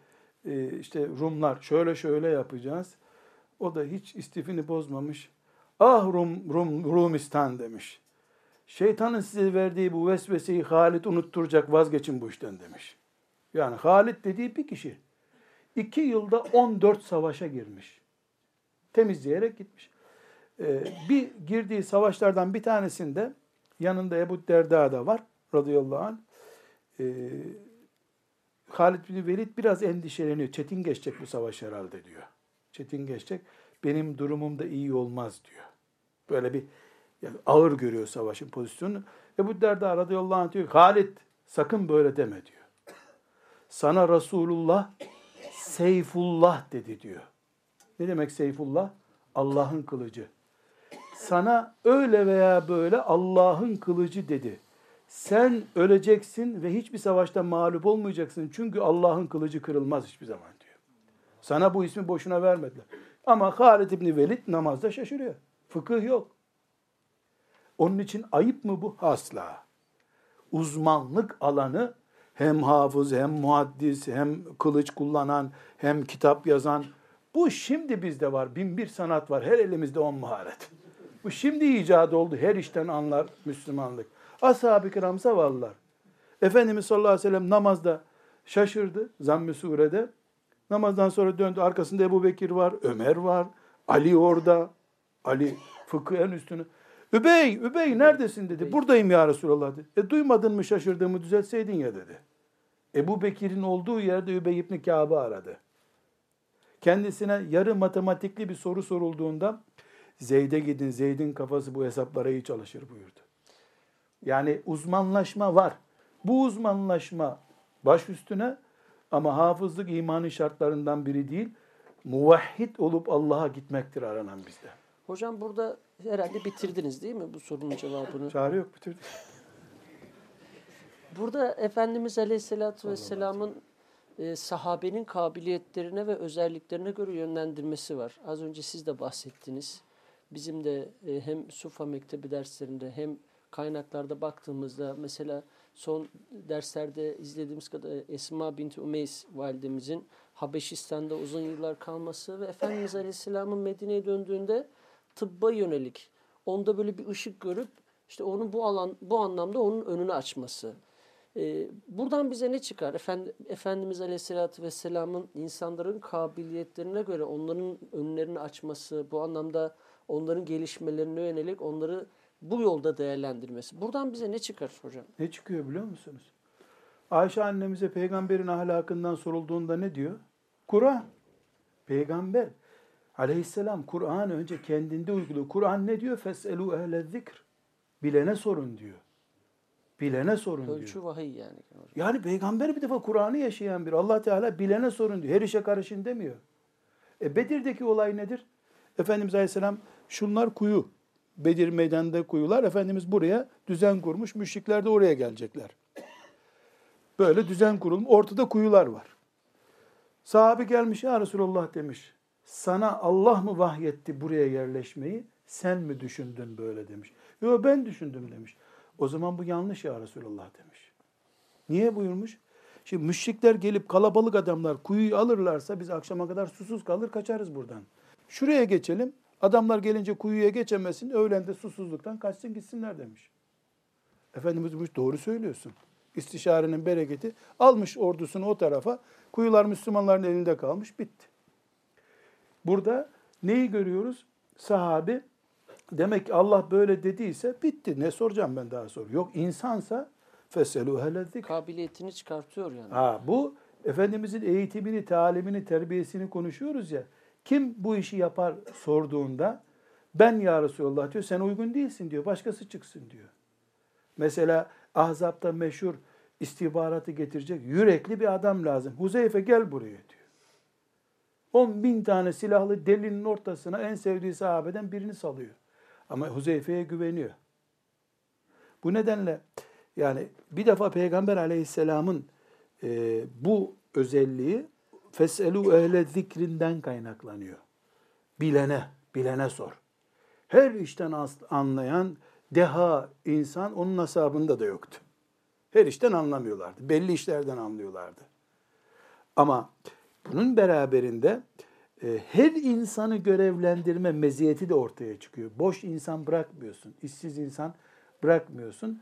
e, işte Rumlar şöyle şöyle yapacağız. O da hiç istifini bozmamış. Ah Rum, Rum, Rumistan demiş. Şeytanın size verdiği bu vesveseyi Halit unutturacak vazgeçin bu işten demiş. Yani Halit dediği bir kişi. iki yılda 14 savaşa girmiş. Temizleyerek gitmiş. Ee, bir girdiği savaşlardan bir tanesinde yanında Ebu Derda da var radıyallahu anh. Ee, Halid bin Velid biraz endişeleniyor. Çetin geçecek bu savaş herhalde diyor. Çetin geçecek. Benim durumum da iyi olmaz diyor. Böyle bir yani ağır görüyor savaşın pozisyonunu. Ebu Derda radıyallahu anh diyor Halid sakın böyle deme diyor. Sana Resulullah Seyfullah dedi diyor. Ne demek Seyfullah? Allah'ın kılıcı. Sana öyle veya böyle Allah'ın kılıcı dedi. Sen öleceksin ve hiçbir savaşta mağlup olmayacaksın. Çünkü Allah'ın kılıcı kırılmaz hiçbir zaman diyor. Sana bu ismi boşuna vermediler. Ama Halid İbni Velid namazda şaşırıyor. Fıkıh yok. Onun için ayıp mı bu? Asla. Uzmanlık alanı hem hafız, hem muhaddis, hem kılıç kullanan, hem kitap yazan. Bu şimdi bizde var. Bin bir sanat var. Her elimizde on maharet. Bu şimdi icat oldu. Her işten anlar Müslümanlık. Ashab-ı kiram zavallılar. Efendimiz sallallahu aleyhi ve sellem namazda şaşırdı zamm-ı surede. Namazdan sonra döndü. Arkasında Ebu Bekir var, Ömer var, Ali orada. Ali fıkıh en üstünü. Übey, Übey neredesin dedi. Buradayım ya Resulallah dedi. E duymadın mı şaşırdığımı düzeltseydin ya dedi. Ebu Bekir'in olduğu yerde Übey ibn Kâb'ı aradı. Kendisine yarı matematikli bir soru sorulduğunda Zeyd'e gidin, Zeyd'in kafası bu hesaplara iyi çalışır buyurdu. Yani uzmanlaşma var. Bu uzmanlaşma baş üstüne ama hafızlık imanın şartlarından biri değil. Muvahhid olup Allah'a gitmektir aranan bizde. Hocam burada herhalde bitirdiniz değil mi bu sorunun cevabını? Çare yok bitirdik. Burada Efendimiz Aleyhisselatü Vesselam'ın e, sahabenin kabiliyetlerine ve özelliklerine göre yönlendirmesi var. Az önce siz de bahsettiniz. Bizim de e, hem Sufa Mektebi derslerinde hem kaynaklarda baktığımızda mesela son derslerde izlediğimiz kadar Esma binti Umeys validemizin Habeşistan'da uzun yıllar kalması ve Efendimiz Aleyhisselam'ın Medine'ye döndüğünde tıbba yönelik onda böyle bir ışık görüp işte onun bu alan bu anlamda onun önünü açması. Ee, buradan bize ne çıkar? Efendi, Efendimiz Aleyhisselatü Vesselam'ın insanların kabiliyetlerine göre onların önlerini açması, bu anlamda onların gelişmelerine yönelik onları bu yolda değerlendirmesi. Buradan bize ne çıkar hocam? Ne çıkıyor biliyor musunuz? Ayşe annemize peygamberin ahlakından sorulduğunda ne diyor? Kur'an. Peygamber aleyhisselam Kur'an önce kendinde uyguluyor. Kur'an ne diyor? Feselu ehle zikr. Bilene sorun diyor. Bilene sorun Ölçü diyor. vahiy yani. Yani peygamber bir defa Kur'an'ı yaşayan bir. Allah Teala bilene sorun diyor. Her işe karışın demiyor. E Bedir'deki olay nedir? Efendimiz Aleyhisselam şunlar kuyu. Bedir meydanında kuyular. Efendimiz buraya düzen kurmuş. Müşrikler de oraya gelecekler. Böyle düzen kurulmuş. Ortada kuyular var. Sahabe gelmiş ya Resulallah demiş. Sana Allah mı vahyetti buraya yerleşmeyi? Sen mi düşündün böyle demiş. Yo ben düşündüm demiş. O zaman bu yanlış ya Resulallah demiş. Niye buyurmuş? Şimdi müşrikler gelip kalabalık adamlar kuyuyu alırlarsa biz akşama kadar susuz kalır kaçarız buradan. Şuraya geçelim. Adamlar gelince kuyuya geçemesin. Öğlen de susuzluktan kaçsın gitsinler demiş. Efendimiz buymuş doğru söylüyorsun. İstişarenin bereketi almış ordusunu o tarafa. Kuyular Müslümanların elinde kalmış bitti. Burada neyi görüyoruz? Sahabi demek ki Allah böyle dediyse bitti. Ne soracağım ben daha sonra? Yok insansa feselu hele Kabiliyetini çıkartıyor yani. Ha, bu Efendimizin eğitimini, talimini, terbiyesini konuşuyoruz ya. Kim bu işi yapar sorduğunda ben ya Resulallah diyor sen uygun değilsin diyor. Başkası çıksın diyor. Mesela Ahzab'da meşhur istihbaratı getirecek yürekli bir adam lazım. Huzeyfe gel buraya diyor. 10 bin tane silahlı delinin ortasına en sevdiği sahabeden birini salıyor. Ama Huzeyfe'ye güveniyor. Bu nedenle yani bir defa Peygamber aleyhisselamın e, bu özelliği feselu ehle zikrinden kaynaklanıyor. Bilene, bilene sor. Her işten anlayan deha insan onun asabında da yoktu. Her işten anlamıyorlardı. Belli işlerden anlıyorlardı. Ama bunun beraberinde e, her insanı görevlendirme meziyeti de ortaya çıkıyor. Boş insan bırakmıyorsun, işsiz insan bırakmıyorsun.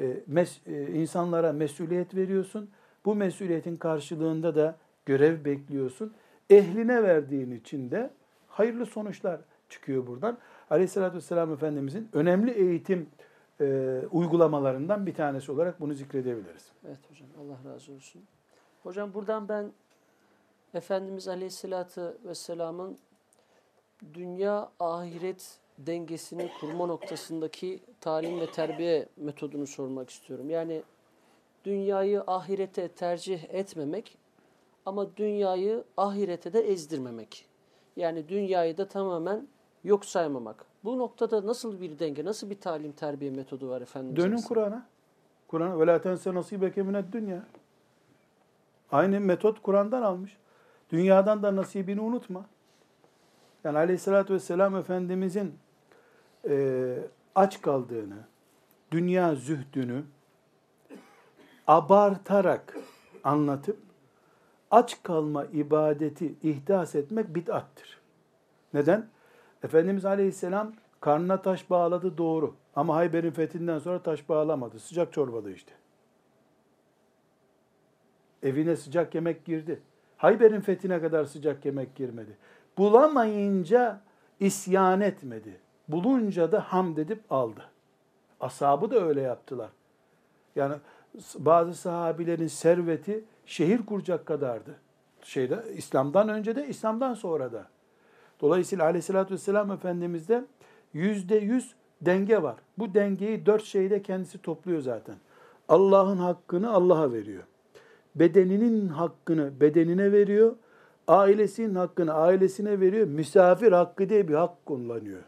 E, mes, e, insanlara mesuliyet veriyorsun. Bu mesuliyetin karşılığında da görev bekliyorsun. Ehline verdiğin için de hayırlı sonuçlar çıkıyor buradan. Aleyhissalatü vesselam Efendimizin önemli eğitim e, uygulamalarından bir tanesi olarak bunu zikredebiliriz. Evet hocam Allah razı olsun. Hocam buradan ben Efendimiz Aleyhisselatü Vesselam'ın dünya ahiret dengesini kurma noktasındaki talim ve terbiye metodunu sormak istiyorum. Yani dünyayı ahirete tercih etmemek ama dünyayı ahirete de ezdirmemek. Yani dünyayı da tamamen yok saymamak. Bu noktada nasıl bir denge, nasıl bir talim terbiye metodu var Efendimiz? Dönün? Kur'an'a. Kur'an ve la tense nasibeke mined dünya. Aynı metot Kur'an'dan almış. Dünyadan da nasibini unutma. Yani aleyhissalatü vesselam Efendimizin e, aç kaldığını, dünya zühdünü abartarak anlatıp aç kalma ibadeti ihdas etmek bid'attır. Neden? Efendimiz Aleyhisselam karnına taş bağladı doğru. Ama Hayber'in fethinden sonra taş bağlamadı. Sıcak çorbada işte. Evine sıcak yemek girdi. Hayber'in fethine kadar sıcak yemek girmedi. Bulamayınca isyan etmedi. bulunca da hamd edip aldı. Ashabı da öyle yaptılar. Yani bazı sahabilerin serveti şehir kuracak kadardı. Şeyde İslam'dan önce de İslam'dan sonra da. Dolayısıyla Aleyhisselatü Vesselam Efendimiz'de yüzde yüz denge var. Bu dengeyi dört şeyde kendisi topluyor zaten. Allah'ın hakkını Allah'a veriyor. Bedeninin hakkını bedenine veriyor. Ailesinin hakkını ailesine veriyor. Misafir hakkı diye bir hak kullanıyor.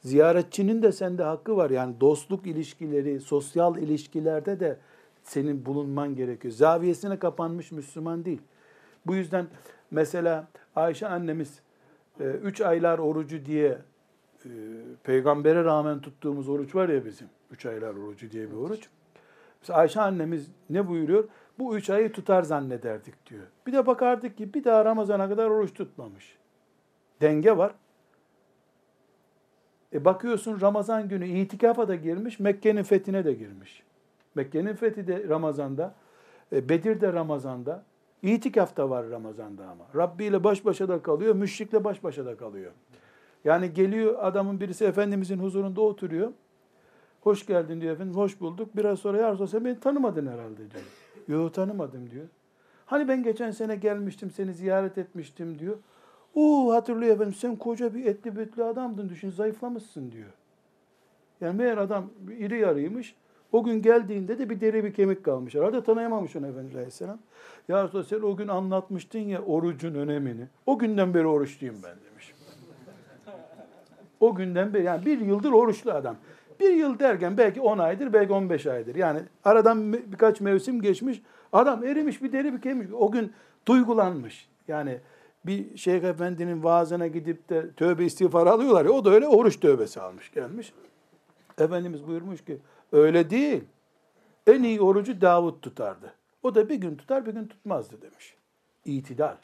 Ziyaretçinin de sende hakkı var. Yani dostluk ilişkileri, sosyal ilişkilerde de senin bulunman gerekiyor. Zaviyesine kapanmış Müslüman değil. Bu yüzden mesela Ayşe annemiz e, üç aylar orucu diye e, peygambere rağmen tuttuğumuz oruç var ya bizim. Üç aylar orucu diye bir oruç. Mesela Ayşe annemiz ne buyuruyor? Bu üç ayı tutar zannederdik diyor. Bir de bakardık ki bir daha Ramazan'a kadar oruç tutmamış. Denge var. E bakıyorsun Ramazan günü itikafa da girmiş, Mekke'nin fethine de girmiş. Mekke'nin fethi de Ramazan'da, e, Bedir de Ramazan'da, itikaf da var Ramazan'da ama. Rabbi ile baş başa da kalıyor, müşrikle baş başa da kalıyor. Yani geliyor adamın birisi Efendimizin huzurunda oturuyor. Hoş geldin diyor efendim, hoş bulduk. Biraz sonra ya Resulallah sen beni tanımadın herhalde diyor. Yok tanımadım diyor. Hani ben geçen sene gelmiştim, seni ziyaret etmiştim diyor. Oo hatırlıyor efendim sen koca bir etli bütlü adamdın düşün zayıflamışsın diyor. Yani meğer adam iri yarıymış. O gün geldiğinde de bir deri bir kemik kalmış. Herhalde tanıyamamış onu Efendimiz Aleyhisselam. Ya Resulallah sen o gün anlatmıştın ya orucun önemini. O günden beri oruçluyum ben demiş. O günden beri yani bir yıldır oruçlu adam. Bir yıl derken belki 10 aydır belki 15 aydır. Yani aradan birkaç mevsim geçmiş. Adam erimiş bir deri bir kemik. O gün duygulanmış. Yani bir şeyh efendinin vaazına gidip de tövbe istiğfar alıyorlar ya o da öyle oruç tövbesi almış gelmiş. Efendimiz buyurmuş ki öyle değil. En iyi orucu Davut tutardı. O da bir gün tutar bir gün tutmazdı demiş. İtidal.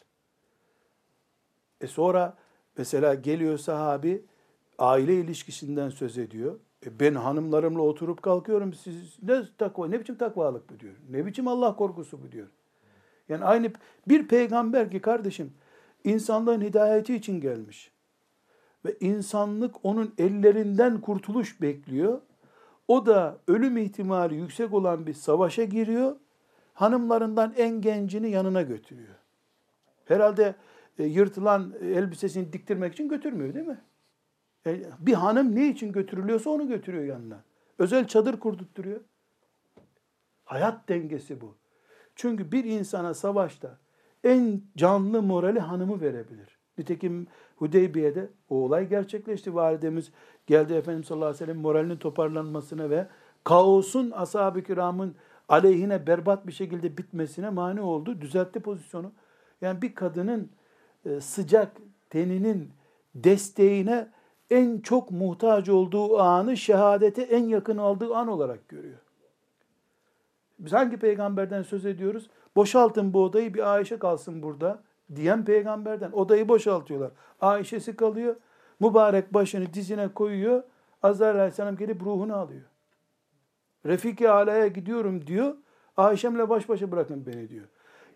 E sonra mesela geliyor sahabi aile ilişkisinden söz ediyor. E ben hanımlarımla oturup kalkıyorum. Siz ne takva, ne biçim takvalık bu diyor. Ne biçim Allah korkusu bu diyor. Yani aynı bir peygamber ki kardeşim insanlığın hidayeti için gelmiş. Ve insanlık onun ellerinden kurtuluş bekliyor. O da ölüm ihtimali yüksek olan bir savaşa giriyor. Hanımlarından en gencini yanına götürüyor. Herhalde e, yırtılan elbisesini diktirmek için götürmüyor değil mi? E, bir hanım ne için götürülüyorsa onu götürüyor yanına. Özel çadır kurdurtturuyor. Hayat dengesi bu. Çünkü bir insana savaşta en canlı morali hanımı verebilir. Nitekim Hudeybiye'de o olay gerçekleşti. Validemiz geldi Efendimiz sallallahu aleyhi ve sellem moralinin toparlanmasına ve kaosun ashab-ı kiramın aleyhine berbat bir şekilde bitmesine mani oldu. Düzeltti pozisyonu. Yani bir kadının e, sıcak teninin desteğine en çok muhtaç olduğu anı şehadete en yakın aldığı an olarak görüyor. Biz hangi peygamberden söz ediyoruz? Boşaltın bu odayı bir Ayşe kalsın burada diyen peygamberden. Odayı boşaltıyorlar. Ayşe'si kalıyor. Mübarek başını dizine koyuyor. Azrail aleyhisselam gelip ruhunu alıyor. Refiki Ala'ya gidiyorum diyor. Ayşem'le baş başa bırakın beni diyor.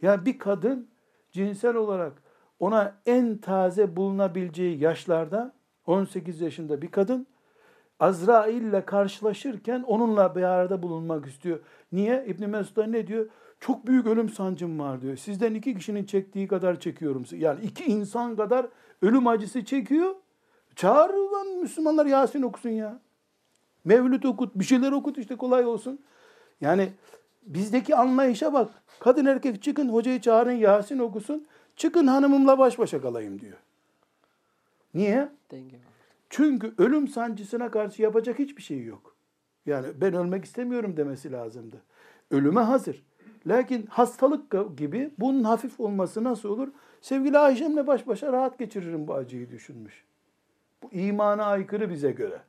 Yani bir kadın cinsel olarak ona en taze bulunabileceği yaşlarda 18 yaşında bir kadın Azrail ile karşılaşırken onunla bir arada bulunmak istiyor. Niye? İbn Mesud ne diyor? Çok büyük ölüm sancım var diyor. Sizden iki kişinin çektiği kadar çekiyorum. Yani iki insan kadar ölüm acısı çekiyor. Çağır lan Müslümanlar Yasin okusun ya. Mevlüt okut, bir şeyler okut işte kolay olsun. Yani bizdeki anlayışa bak. Kadın erkek çıkın hocayı çağırın Yasin okusun. Çıkın hanımımla baş başa kalayım diyor. Niye? Denge var. Çünkü ölüm sancısına karşı yapacak hiçbir şey yok. Yani ben ölmek istemiyorum demesi lazımdı. Ölüme hazır. Lakin hastalık gibi bunun hafif olması nasıl olur? Sevgili Ayşem'le baş başa rahat geçiririm bu acıyı düşünmüş. Bu imana aykırı bize göre.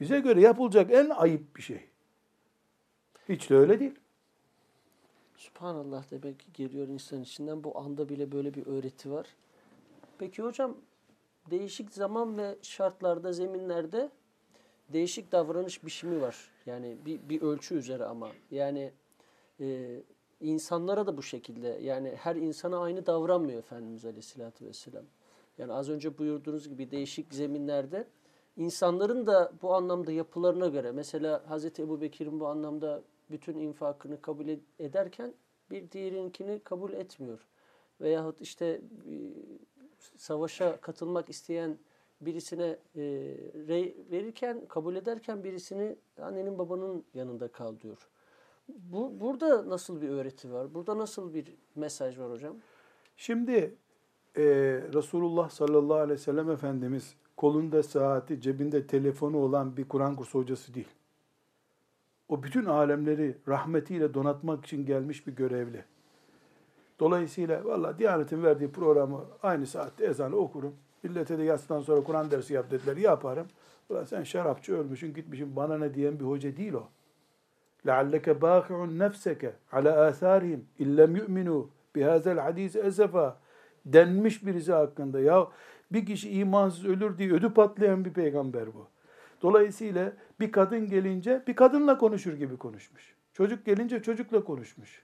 Bize göre yapılacak en ayıp bir şey. Hiç de öyle değil. Subhanallah demek ki geliyor insan içinden. Bu anda bile böyle bir öğreti var. Peki hocam değişik zaman ve şartlarda, zeminlerde değişik davranış biçimi var. Yani bir, bir ölçü üzere ama. Yani e, insanlara da bu şekilde. Yani her insana aynı davranmıyor Efendimiz Aleyhisselatü Vesselam. Yani az önce buyurduğunuz gibi değişik zeminlerde insanların da bu anlamda yapılarına göre mesela Hazreti Ebu Bekir'in bu anlamda bütün infakını kabul ederken bir diğerinkini kabul etmiyor. Veyahut işte savaşa katılmak isteyen birisine e, rey verirken, kabul ederken birisini annenin babanın yanında kal diyor. Bu, burada nasıl bir öğreti var? Burada nasıl bir mesaj var hocam? Şimdi e, Resulullah sallallahu aleyhi ve sellem Efendimiz kolunda saati, cebinde telefonu olan bir Kur'an kursu hocası değil. O bütün alemleri rahmetiyle donatmak için gelmiş bir görevli. Dolayısıyla valla Diyanet'in verdiği programı aynı saatte ezanı okurum. Millete de yatsıdan sonra Kur'an dersi yap dediler. Yaparım. Ulan sen şarapçı ölmüşsün gitmişsin bana ne diyen bir hoca değil o. لَعَلَّكَ بَاخِعُنْ نَفْسَكَ عَلَى آثَارِهِمْ اِلَّمْ يُؤْمِنُوا بِهَذَا الْحَد۪يسِ اَسَفًا denmiş birisi hakkında. Ya bir kişi imansız ölür diye ödü patlayan bir peygamber bu. Dolayısıyla bir kadın gelince bir kadınla konuşur gibi konuşmuş. Çocuk gelince çocukla konuşmuş.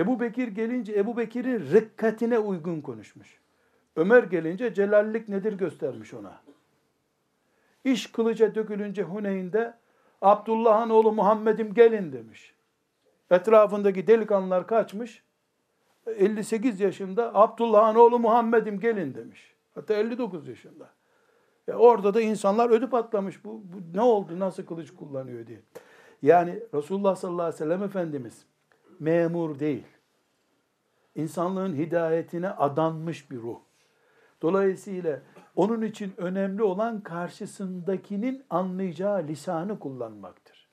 Ebu Bekir gelince Ebu Bekir'in rikkatine uygun konuşmuş. Ömer gelince celallik nedir göstermiş ona. İş kılıca dökülünce Huneyn'de Abdullah'ın oğlu Muhammed'im gelin demiş. Etrafındaki delikanlılar kaçmış. 58 yaşında Abdullah'ın oğlu Muhammed'im gelin demiş. Hatta 59 yaşında. Ya orada da insanlar ödü patlamış. Bu, bu ne oldu, nasıl kılıç kullanıyor diye. Yani Resulullah sallallahu aleyhi ve sellem Efendimiz memur değil. İnsanlığın hidayetine adanmış bir ruh. Dolayısıyla onun için önemli olan karşısındakinin anlayacağı lisanı kullanmaktır.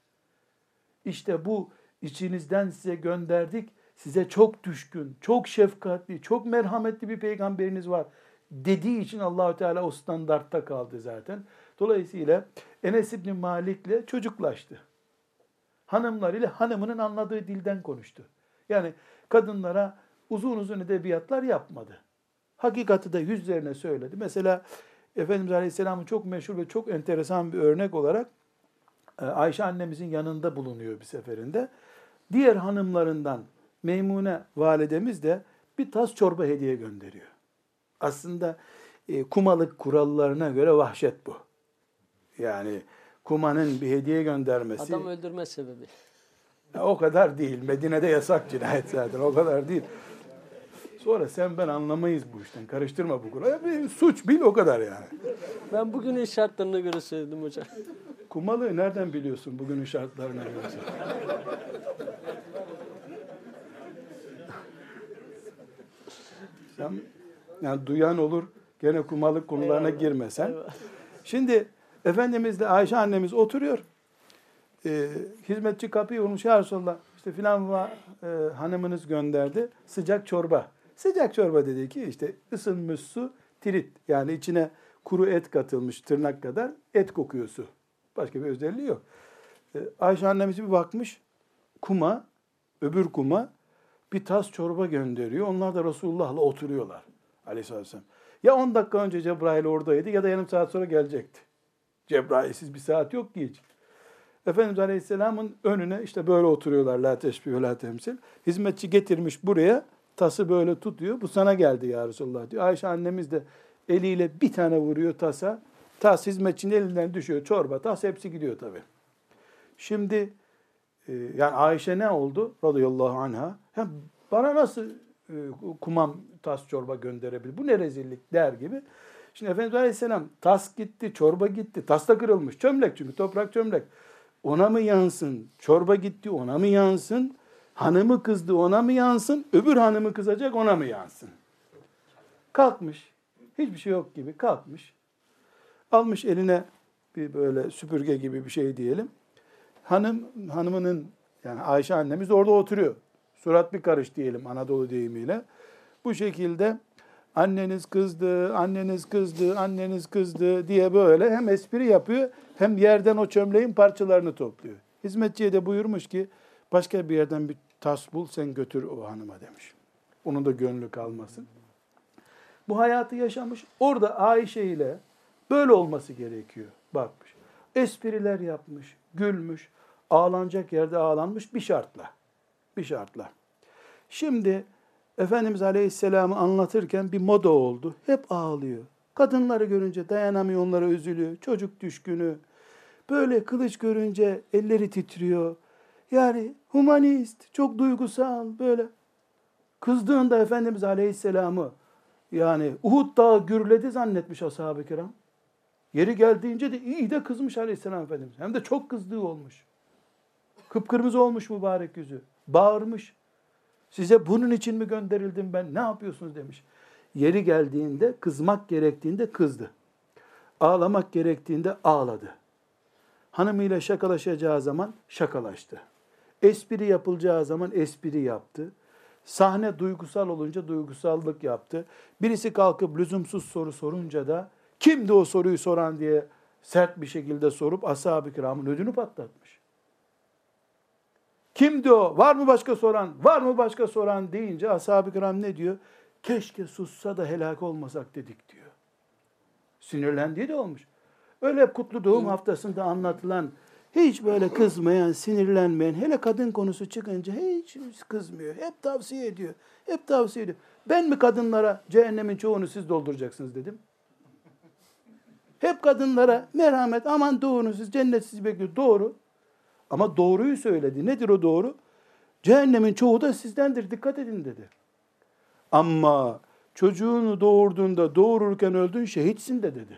İşte bu içinizden size gönderdik, size çok düşkün, çok şefkatli, çok merhametli bir peygamberiniz var dediği için Allahü Teala o standartta kaldı zaten. Dolayısıyla Enes İbni Malik'le çocuklaştı. Hanımlar ile hanımının anladığı dilden konuştu. Yani kadınlara uzun uzun edebiyatlar yapmadı. Hakikati de yüzlerine söyledi. Mesela Efendimiz Aleyhisselam'ın çok meşhur ve çok enteresan bir örnek olarak e, Ayşe annemizin yanında bulunuyor bir seferinde. Diğer hanımlarından Meymune validemiz de bir tas çorba hediye gönderiyor. Aslında e, kumalık kurallarına göre vahşet bu. Yani kumanın bir hediye göndermesi... Adam öldürme sebebi. O kadar değil. Medine'de yasak cinayet zaten. O kadar değil. Sonra sen ben anlamayız bu işten. Karıştırma bu kuralı. Bir suç bil o kadar yani. Ben bugünün şartlarına göre söyledim hocam. Kumalı nereden biliyorsun bugünün şartlarına göre? sen yani duyan olur gene kumalık konularına girmesen. Şimdi Efendimizle Ayşe annemiz oturuyor. Ee, hizmetçi kapıyı vurmuş ya Resulallah işte filan va, e, hanımınız gönderdi sıcak çorba. Sıcak çorba dedi ki işte ısınmış su tirit yani içine kuru et katılmış tırnak kadar et kokuyor su. Başka bir özelliği yok. Ee, Ayşe annemiz bir bakmış kuma öbür kuma bir tas çorba gönderiyor. Onlar da Resulullah'la oturuyorlar aleyhisselam. Ya 10 dakika önce Cebrail oradaydı ya da yarım saat sonra gelecekti. Cebrail'siz bir saat yok ki hiç. Efendimiz Aleyhisselam'ın önüne işte böyle oturuyorlar la teşbih la temsil. Hizmetçi getirmiş buraya tası böyle tutuyor. Bu sana geldi ya Resulullah diyor. Ayşe annemiz de eliyle bir tane vuruyor tasa. Tas hizmetçinin elinden düşüyor. Çorba, tas hepsi gidiyor tabi. Şimdi e, yani Ayşe ne oldu radıyallahu anha? Ya bana nasıl e, kumam tas çorba gönderebilir? Bu ne rezillik der gibi. Şimdi Efendimiz Aleyhisselam tas gitti, çorba gitti. Tas da kırılmış. Çömlek çünkü toprak çömlek. Ona mı yansın? Çorba gitti ona mı yansın? Hanımı kızdı ona mı yansın? Öbür hanımı kızacak ona mı yansın? Kalkmış. Hiçbir şey yok gibi kalkmış. Almış eline bir böyle süpürge gibi bir şey diyelim. Hanım hanımının yani Ayşe annemiz orada oturuyor. Surat bir karış diyelim Anadolu deyimiyle. Bu şekilde anneniz kızdı, anneniz kızdı, anneniz kızdı diye böyle hem espri yapıyor hem yerden o çömleğin parçalarını topluyor. Hizmetçiye de buyurmuş ki başka bir yerden bir tas bul sen götür o hanıma demiş. Onun da gönlü kalmasın. Bu hayatı yaşamış. Orada Ayşe ile böyle olması gerekiyor. Bakmış. Espriler yapmış, gülmüş, ağlanacak yerde ağlanmış bir şartla. Bir şartla. Şimdi Efendimiz Aleyhisselam'ı anlatırken bir moda oldu. Hep ağlıyor. Kadınları görünce dayanamıyor onlara üzülüyor. Çocuk düşkünü. Böyle kılıç görünce elleri titriyor. Yani humanist, çok duygusal böyle. Kızdığında Efendimiz Aleyhisselam'ı yani Uhud dağı gürledi zannetmiş ashab-ı kiram. Yeri geldiğince de iyi de kızmış Aleyhisselam Efendimiz. Hem de çok kızdığı olmuş. Kıpkırmızı olmuş mübarek yüzü. Bağırmış. Size bunun için mi gönderildim ben? Ne yapıyorsunuz demiş. Yeri geldiğinde kızmak gerektiğinde kızdı. Ağlamak gerektiğinde ağladı. Hanımıyla şakalaşacağı zaman şakalaştı. Espri yapılacağı zaman espri yaptı. Sahne duygusal olunca duygusallık yaptı. Birisi kalkıp lüzumsuz soru sorunca da kimdi o soruyu soran diye sert bir şekilde sorup ashab-ı kiramın ödünü patlatmış. Kimdi o? Var mı başka soran? Var mı başka soran deyince ashab-ı kiram ne diyor? Keşke sussa da helak olmasak dedik diyor. Sinirlendiği de olmuş. Öyle kutlu doğum haftasında anlatılan hiç böyle kızmayan, sinirlenmeyen, hele kadın konusu çıkınca hiç kızmıyor. Hep tavsiye ediyor. Hep tavsiye ediyor. Ben mi kadınlara cehennemin çoğunu siz dolduracaksınız dedim. Hep kadınlara merhamet, aman doğunu siz cennet sizi bekliyor. Doğru. Ama doğruyu söyledi. Nedir o doğru? Cehennemin çoğu da sizdendir. Dikkat edin dedi. Ama çocuğunu doğurduğunda doğururken öldün şehitsin de dedi.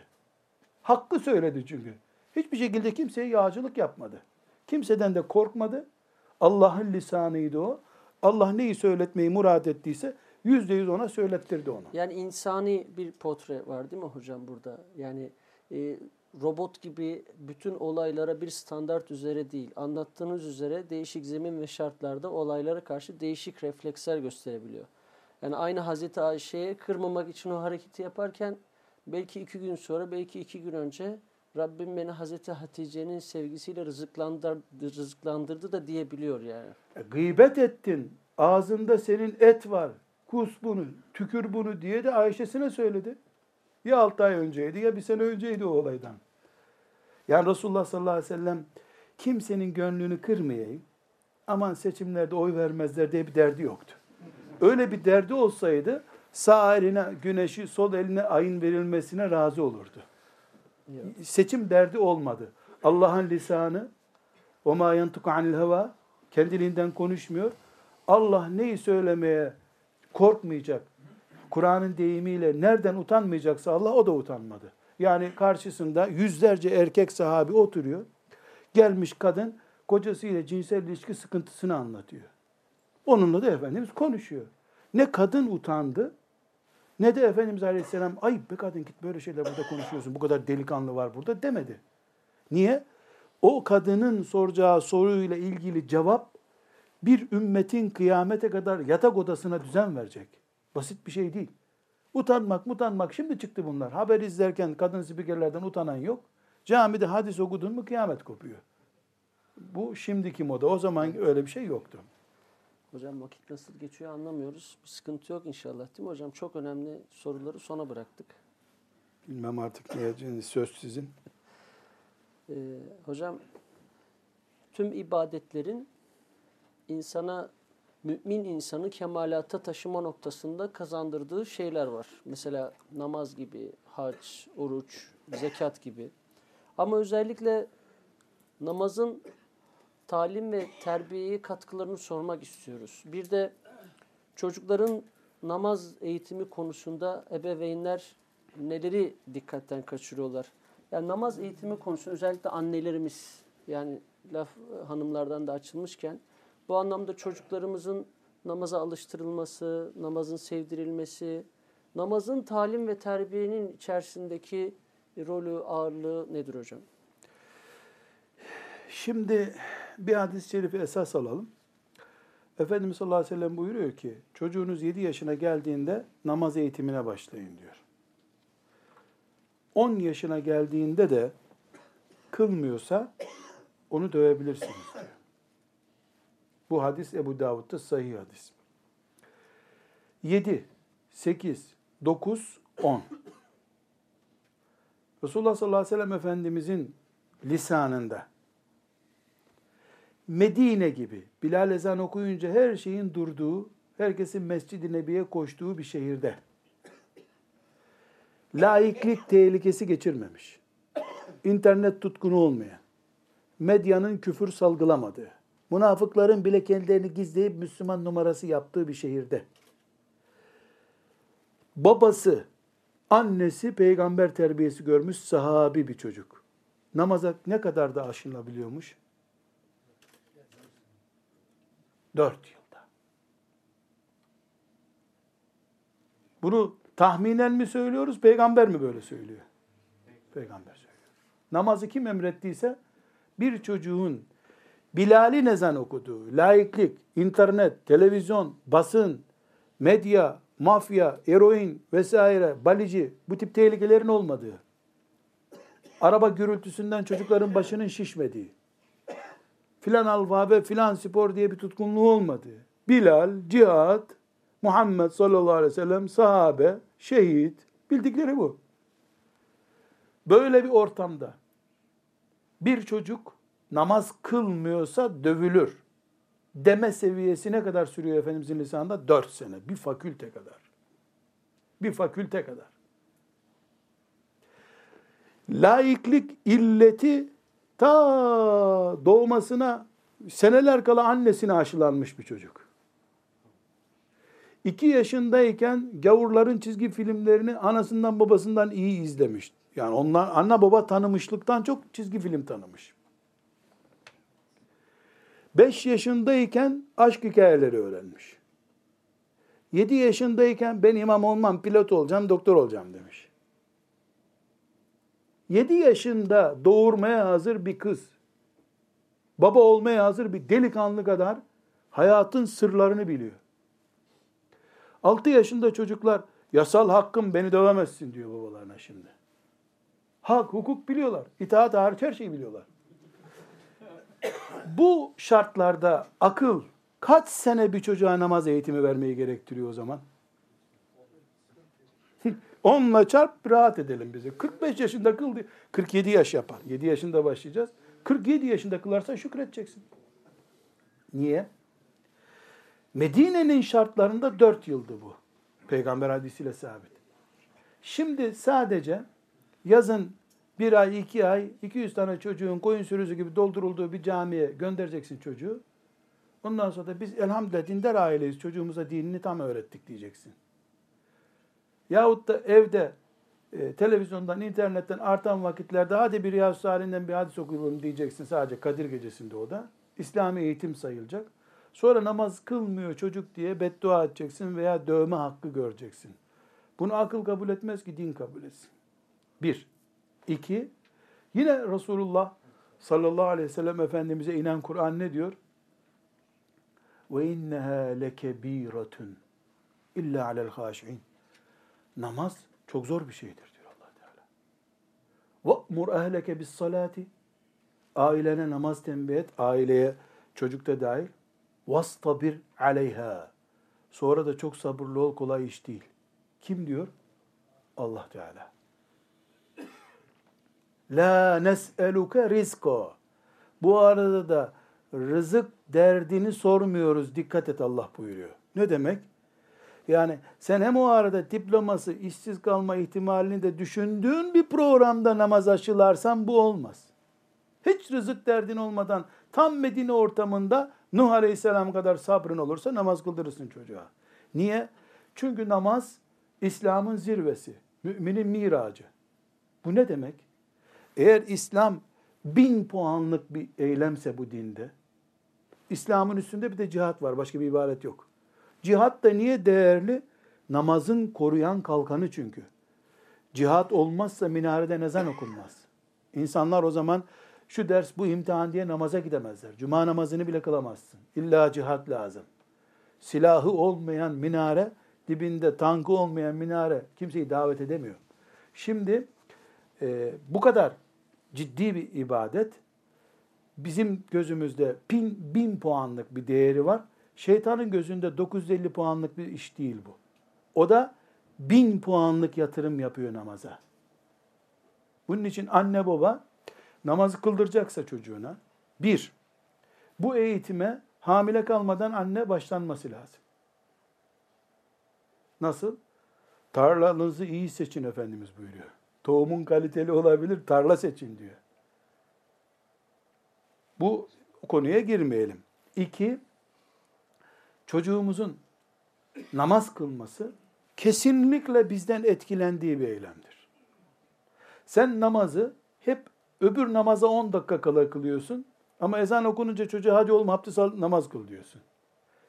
Hakkı söyledi çünkü. Hiçbir şekilde kimseye yağcılık yapmadı. Kimseden de korkmadı. Allah'ın lisanıydı o. Allah neyi söyletmeyi murad ettiyse yüzde yüz ona söylettirdi onu. Yani insani bir portre var değil mi hocam burada? Yani e, robot gibi bütün olaylara bir standart üzere değil, anlattığınız üzere değişik zemin ve şartlarda olaylara karşı değişik refleksler gösterebiliyor. Yani aynı Hazreti Ayşe'ye kırmamak için o hareketi yaparken belki iki gün sonra, belki iki gün önce Rabbim beni Hazreti Hatice'nin sevgisiyle rızıklandırdı, rızıklandırdı da diyebiliyor yani. E, gıybet ettin, ağzında senin et var, kus bunu, tükür bunu diye de Ayşe'sine söyledi. Ya 6 ay önceydi ya bir sene önceydi o olaydan. Yani Resulullah sallallahu aleyhi ve sellem kimsenin gönlünü kırmayayım, aman seçimlerde oy vermezler diye bir derdi yoktu. Öyle bir derdi olsaydı sağ eline güneşi, sol eline ayın verilmesine razı olurdu. Seçim derdi olmadı. Allah'ın lisanı o ma yantuku anil heva kendiliğinden konuşmuyor. Allah neyi söylemeye korkmayacak. Kur'an'ın deyimiyle nereden utanmayacaksa Allah o da utanmadı. Yani karşısında yüzlerce erkek sahabi oturuyor. Gelmiş kadın kocasıyla cinsel ilişki sıkıntısını anlatıyor. Onunla da Efendimiz konuşuyor. Ne kadın utandı ne de Efendimiz Aleyhisselam ay be kadın git böyle şeyler burada konuşuyorsun bu kadar delikanlı var burada demedi. Niye? O kadının soracağı soruyla ilgili cevap bir ümmetin kıyamete kadar yatak odasına düzen verecek. Basit bir şey değil. Utanmak, utanmak şimdi çıktı bunlar. Haber izlerken kadın spikerlerden utanan yok. Camide hadis okudun mu kıyamet kopuyor. Bu şimdiki moda. O zaman öyle bir şey yoktu. Hocam vakit nasıl geçiyor anlamıyoruz. Bir sıkıntı yok inşallah değil mi hocam? Çok önemli soruları sona bıraktık. Bilmem artık ne diyeceğiniz söz sizin. Ee, hocam tüm ibadetlerin insana mümin insanı kemalata taşıma noktasında kazandırdığı şeyler var. Mesela namaz gibi, hac, oruç, zekat gibi. Ama özellikle namazın talim ve terbiyeye katkılarını sormak istiyoruz. Bir de çocukların namaz eğitimi konusunda ebeveynler neleri dikkatten kaçırıyorlar? Yani namaz eğitimi konusunda özellikle annelerimiz yani laf hanımlardan da açılmışken bu anlamda çocuklarımızın namaza alıştırılması, namazın sevdirilmesi, namazın talim ve terbiyenin içerisindeki rolü, ağırlığı nedir hocam? Şimdi bir hadis-i şerifi esas alalım. Efendimiz sallallahu aleyhi ve sellem buyuruyor ki çocuğunuz 7 yaşına geldiğinde namaz eğitimine başlayın diyor. 10 yaşına geldiğinde de kılmıyorsa onu dövebilirsiniz diyor. Bu hadis Ebu Davud'da sahih hadis. 7, 8, 9, 10. Resulullah sallallahu aleyhi ve sellem Efendimizin lisanında Medine gibi Bilal ezan okuyunca her şeyin durduğu, herkesin Mescid-i Nebi'ye koştuğu bir şehirde laiklik tehlikesi geçirmemiş. İnternet tutkunu olmayan, medyanın küfür salgılamadığı, münafıkların bile kendilerini gizleyip Müslüman numarası yaptığı bir şehirde babası, annesi peygamber terbiyesi görmüş sahabi bir çocuk. Namaza ne kadar da aşınabiliyormuş? Dört yılda. Bunu tahminen mi söylüyoruz, peygamber mi böyle söylüyor? Peygamber söylüyor. Namazı kim emrettiyse bir çocuğun Bilal'i nezan okuduğu, laiklik, internet, televizyon, basın, medya, mafya, eroin vesaire, balici bu tip tehlikelerin olmadığı, araba gürültüsünden çocukların başının şişmediği, filan alfabe, filan spor diye bir tutkunluğu olmadığı, Bilal, cihat, Muhammed sallallahu aleyhi ve sellem, sahabe, şehit, bildikleri bu. Böyle bir ortamda bir çocuk namaz kılmıyorsa dövülür deme seviyesi ne kadar sürüyor Efendimizin lisanında? Dört sene. Bir fakülte kadar. Bir fakülte kadar. Laiklik illeti ta doğmasına seneler kala annesine aşılanmış bir çocuk. İki yaşındayken gavurların çizgi filmlerini anasından babasından iyi izlemiş. Yani onlar anne baba tanımışlıktan çok çizgi film tanımış. 5 yaşındayken aşk hikayeleri öğrenmiş. 7 yaşındayken ben imam olmam, pilot olacağım, doktor olacağım demiş. 7 yaşında doğurmaya hazır bir kız, baba olmaya hazır bir delikanlı kadar hayatın sırlarını biliyor. 6 yaşında çocuklar yasal hakkım beni dövemezsin diyor babalarına şimdi. Hak, hukuk biliyorlar. İtaat hariç her şeyi biliyorlar. Bu şartlarda akıl kaç sene bir çocuğa namaz eğitimi vermeyi gerektiriyor o zaman? Onunla çarp rahat edelim bizi. 45 yaşında kıl 47 yaş yapar. 7 yaşında başlayacağız. 47 yaşında kılarsa şükredeceksin. Niye? Medine'nin şartlarında 4 yıldı bu. Peygamber hadisiyle sabit. Şimdi sadece yazın bir ay, iki ay, 200 tane çocuğun koyun sürüsü gibi doldurulduğu bir camiye göndereceksin çocuğu. Ondan sonra da biz elhamdülillah dindar aileyiz, çocuğumuza dinini tam öğrettik diyeceksin. Yahut da evde e, televizyondan, internetten artan vakitlerde hadi bir Riyaz Salih'inden bir hadis okuyalım diyeceksin sadece Kadir gecesinde o da. İslami eğitim sayılacak. Sonra namaz kılmıyor çocuk diye beddua edeceksin veya dövme hakkı göreceksin. Bunu akıl kabul etmez ki din kabul etsin. Bir. İki, yine Resulullah sallallahu aleyhi ve sellem Efendimiz'e inen Kur'an ne diyor? Ve inneha lekebiratun illa alel haşin. Namaz çok zor bir şeydir diyor Allah Teala. Ve'mur ehleke bis salati. Ailene namaz tembih et. Aileye çocuk da dahil. Vastabir aleyha. Sonra da çok sabırlı ol kolay iş değil. Kim diyor? Allah Teala. La nes'eluke rizko. Bu arada da rızık derdini sormuyoruz. Dikkat et Allah buyuruyor. Ne demek? Yani sen hem o arada diploması, işsiz kalma ihtimalini de düşündüğün bir programda namaz aşılarsan bu olmaz. Hiç rızık derdin olmadan tam Medine ortamında Nuh Aleyhisselam kadar sabrın olursa namaz kıldırırsın çocuğa. Niye? Çünkü namaz İslam'ın zirvesi, müminin miracı. Bu ne demek? Eğer İslam bin puanlık bir eylemse bu dinde, İslam'ın üstünde bir de cihat var. Başka bir ibaret yok. Cihat da niye değerli? Namazın koruyan kalkanı çünkü. Cihat olmazsa minarede nezan okunmaz. İnsanlar o zaman şu ders bu imtihan diye namaza gidemezler. Cuma namazını bile kılamazsın. İlla cihat lazım. Silahı olmayan minare, dibinde tankı olmayan minare kimseyi davet edemiyor. Şimdi e, bu kadar ciddi bir ibadet. Bizim gözümüzde bin, bin puanlık bir değeri var. Şeytanın gözünde 950 puanlık bir iş değil bu. O da bin puanlık yatırım yapıyor namaza. Bunun için anne baba namazı kıldıracaksa çocuğuna bir, bu eğitime hamile kalmadan anne başlanması lazım. Nasıl? Tarlanızı iyi seçin Efendimiz buyuruyor. Tohumun kaliteli olabilir, tarla seçin diyor. Bu konuya girmeyelim. İki, çocuğumuzun namaz kılması kesinlikle bizden etkilendiği bir eylemdir. Sen namazı hep öbür namaza 10 dakika kala kılıyorsun ama ezan okununca çocuğa hadi oğlum abdest al namaz kıl diyorsun.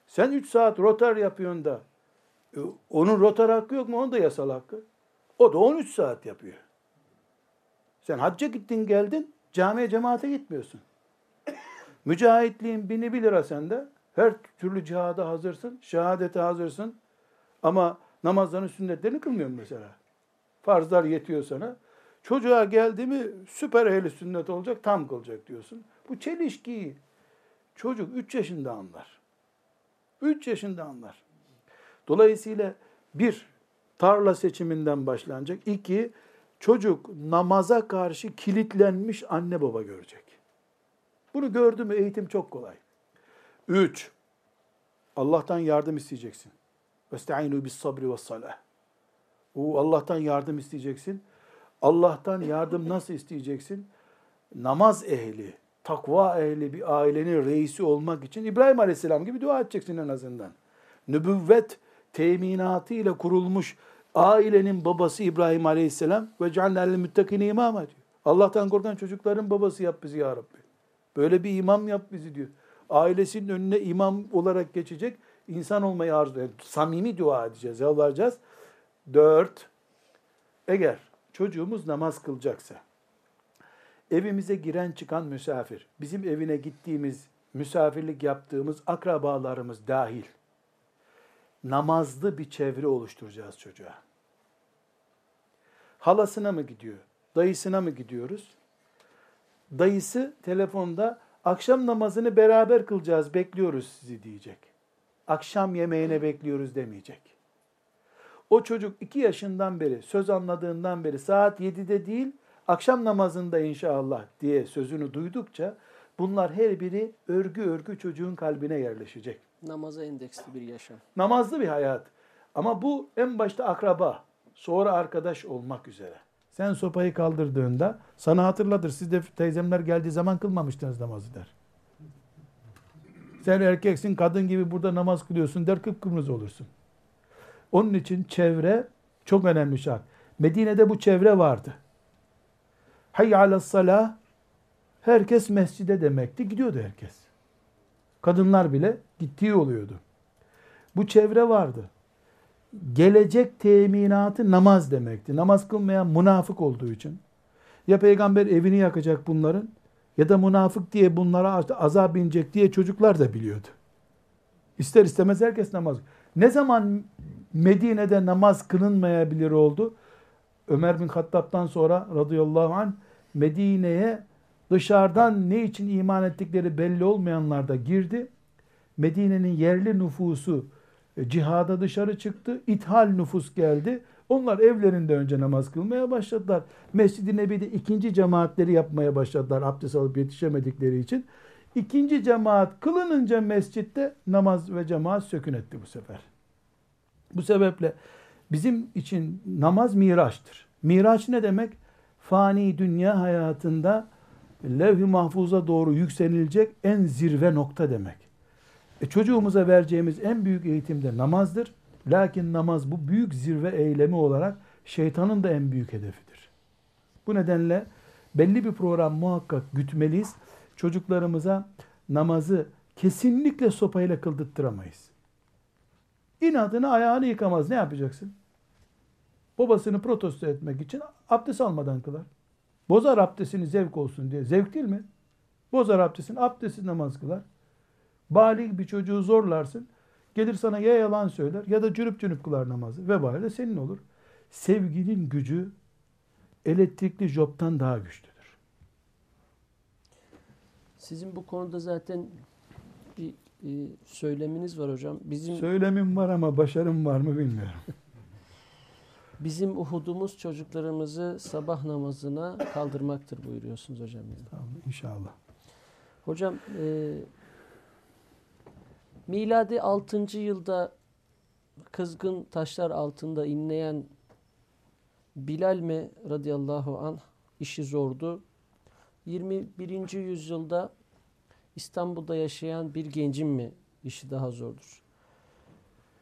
Sen 3 saat rotar yapıyorsun da e, onun rotar hakkı yok mu? Onun da yasal hakkı. O da 13 saat yapıyor. Sen hacca gittin geldin camiye cemaate gitmiyorsun. Mücahitliğin bini bir lira sende. Her türlü cihada hazırsın. Şehadete hazırsın. Ama namazların sünnetlerini kılmıyorsun mesela. Farzlar yetiyor sana. Çocuğa geldi mi süper ehli sünnet olacak, tam kılacak diyorsun. Bu çelişkiyi çocuk 3 yaşında anlar. 3 yaşında anlar. Dolayısıyla bir, tarla seçiminden başlanacak. İki, çocuk namaza karşı kilitlenmiş anne baba görecek. Bunu gördü mü eğitim çok kolay. Üç, Allah'tan yardım isteyeceksin. Vesta'inu bis sabri ve salah. O Allah'tan yardım isteyeceksin. Allah'tan yardım nasıl isteyeceksin? Namaz ehli, takva ehli bir ailenin reisi olmak için İbrahim Aleyhisselam gibi dua edeceksin en azından. Nübüvvet teminatı ile kurulmuş ailenin babası İbrahim Aleyhisselam ve ceallel müttakine imama diyor. Allah'tan korkan çocukların babası yap bizi ya Rabbi. Böyle bir imam yap bizi diyor. Ailesinin önüne imam olarak geçecek insan olmayı arzu ediyor. Samimi dua edeceğiz, yalvaracağız. Dört, eğer çocuğumuz namaz kılacaksa, evimize giren çıkan misafir, bizim evine gittiğimiz, misafirlik yaptığımız akrabalarımız dahil, namazlı bir çevre oluşturacağız çocuğa. Halasına mı gidiyor, dayısına mı gidiyoruz? Dayısı telefonda akşam namazını beraber kılacağız, bekliyoruz sizi diyecek. Akşam yemeğine bekliyoruz demeyecek. O çocuk iki yaşından beri, söz anladığından beri saat 7'de değil, akşam namazında inşallah diye sözünü duydukça bunlar her biri örgü örgü çocuğun kalbine yerleşecek. Namaza endeksli bir yaşam. Namazlı bir hayat. Ama bu en başta akraba, sonra arkadaş olmak üzere. Sen sopayı kaldırdığında sana hatırlatır. Siz de teyzemler geldiği zaman kılmamıştınız namazı der. Sen erkeksin, kadın gibi burada namaz kılıyorsun der, kıpkırmızı olursun. Onun için çevre çok önemli şart. Medine'de bu çevre vardı. Hayy alas salah herkes mescide demekti. Gidiyordu herkes. Kadınlar bile gittiği oluyordu. Bu çevre vardı. Gelecek teminatı namaz demekti. Namaz kılmayan münafık olduğu için. Ya peygamber evini yakacak bunların ya da münafık diye bunlara azap inecek diye çocuklar da biliyordu. İster istemez herkes namaz. Ne zaman Medine'de namaz kılınmayabilir oldu? Ömer bin Hattab'dan sonra radıyallahu anh Medine'ye dışarıdan ne için iman ettikleri belli olmayanlar da girdi. Medine'nin yerli nüfusu e, cihada dışarı çıktı. İthal nüfus geldi. Onlar evlerinde önce namaz kılmaya başladılar. Mescid-i Nebi'de ikinci cemaatleri yapmaya başladılar abdest alıp yetişemedikleri için. İkinci cemaat kılınınca mescitte namaz ve cemaat sökün etti bu sefer. Bu sebeple bizim için namaz miraçtır. Miraç ne demek? Fani dünya hayatında levh-i mahfuza doğru yükselilecek en zirve nokta demek. E çocuğumuza vereceğimiz en büyük eğitim de namazdır. Lakin namaz bu büyük zirve eylemi olarak şeytanın da en büyük hedefidir. Bu nedenle belli bir program muhakkak gütmeliyiz. Çocuklarımıza namazı kesinlikle sopayla kıldırttıramayız. İnadına ayağını yıkamaz. Ne yapacaksın? Babasını protesto etmek için abdest almadan kılar. Bozar abdestini zevk olsun diye. Zevk değil mi? Bozar abdestini, abdestsiz namaz kılar. Balik bir çocuğu zorlarsın. Gelir sana ya yalan söyler ya da cürüp cürüp kılar namazı. Vebali de senin olur. Sevginin gücü elektrikli joptan daha güçlüdür. Sizin bu konuda zaten bir e, söyleminiz var hocam. Bizim Söylemim var ama başarım var mı bilmiyorum. bizim Uhud'umuz çocuklarımızı sabah namazına kaldırmaktır buyuruyorsunuz hocam. Tamam inşallah. Hocam e, miladi 6. yılda kızgın taşlar altında inleyen Bilal mi radıyallahu an işi zordu. 21. yüzyılda İstanbul'da yaşayan bir gencin mi işi daha zordur?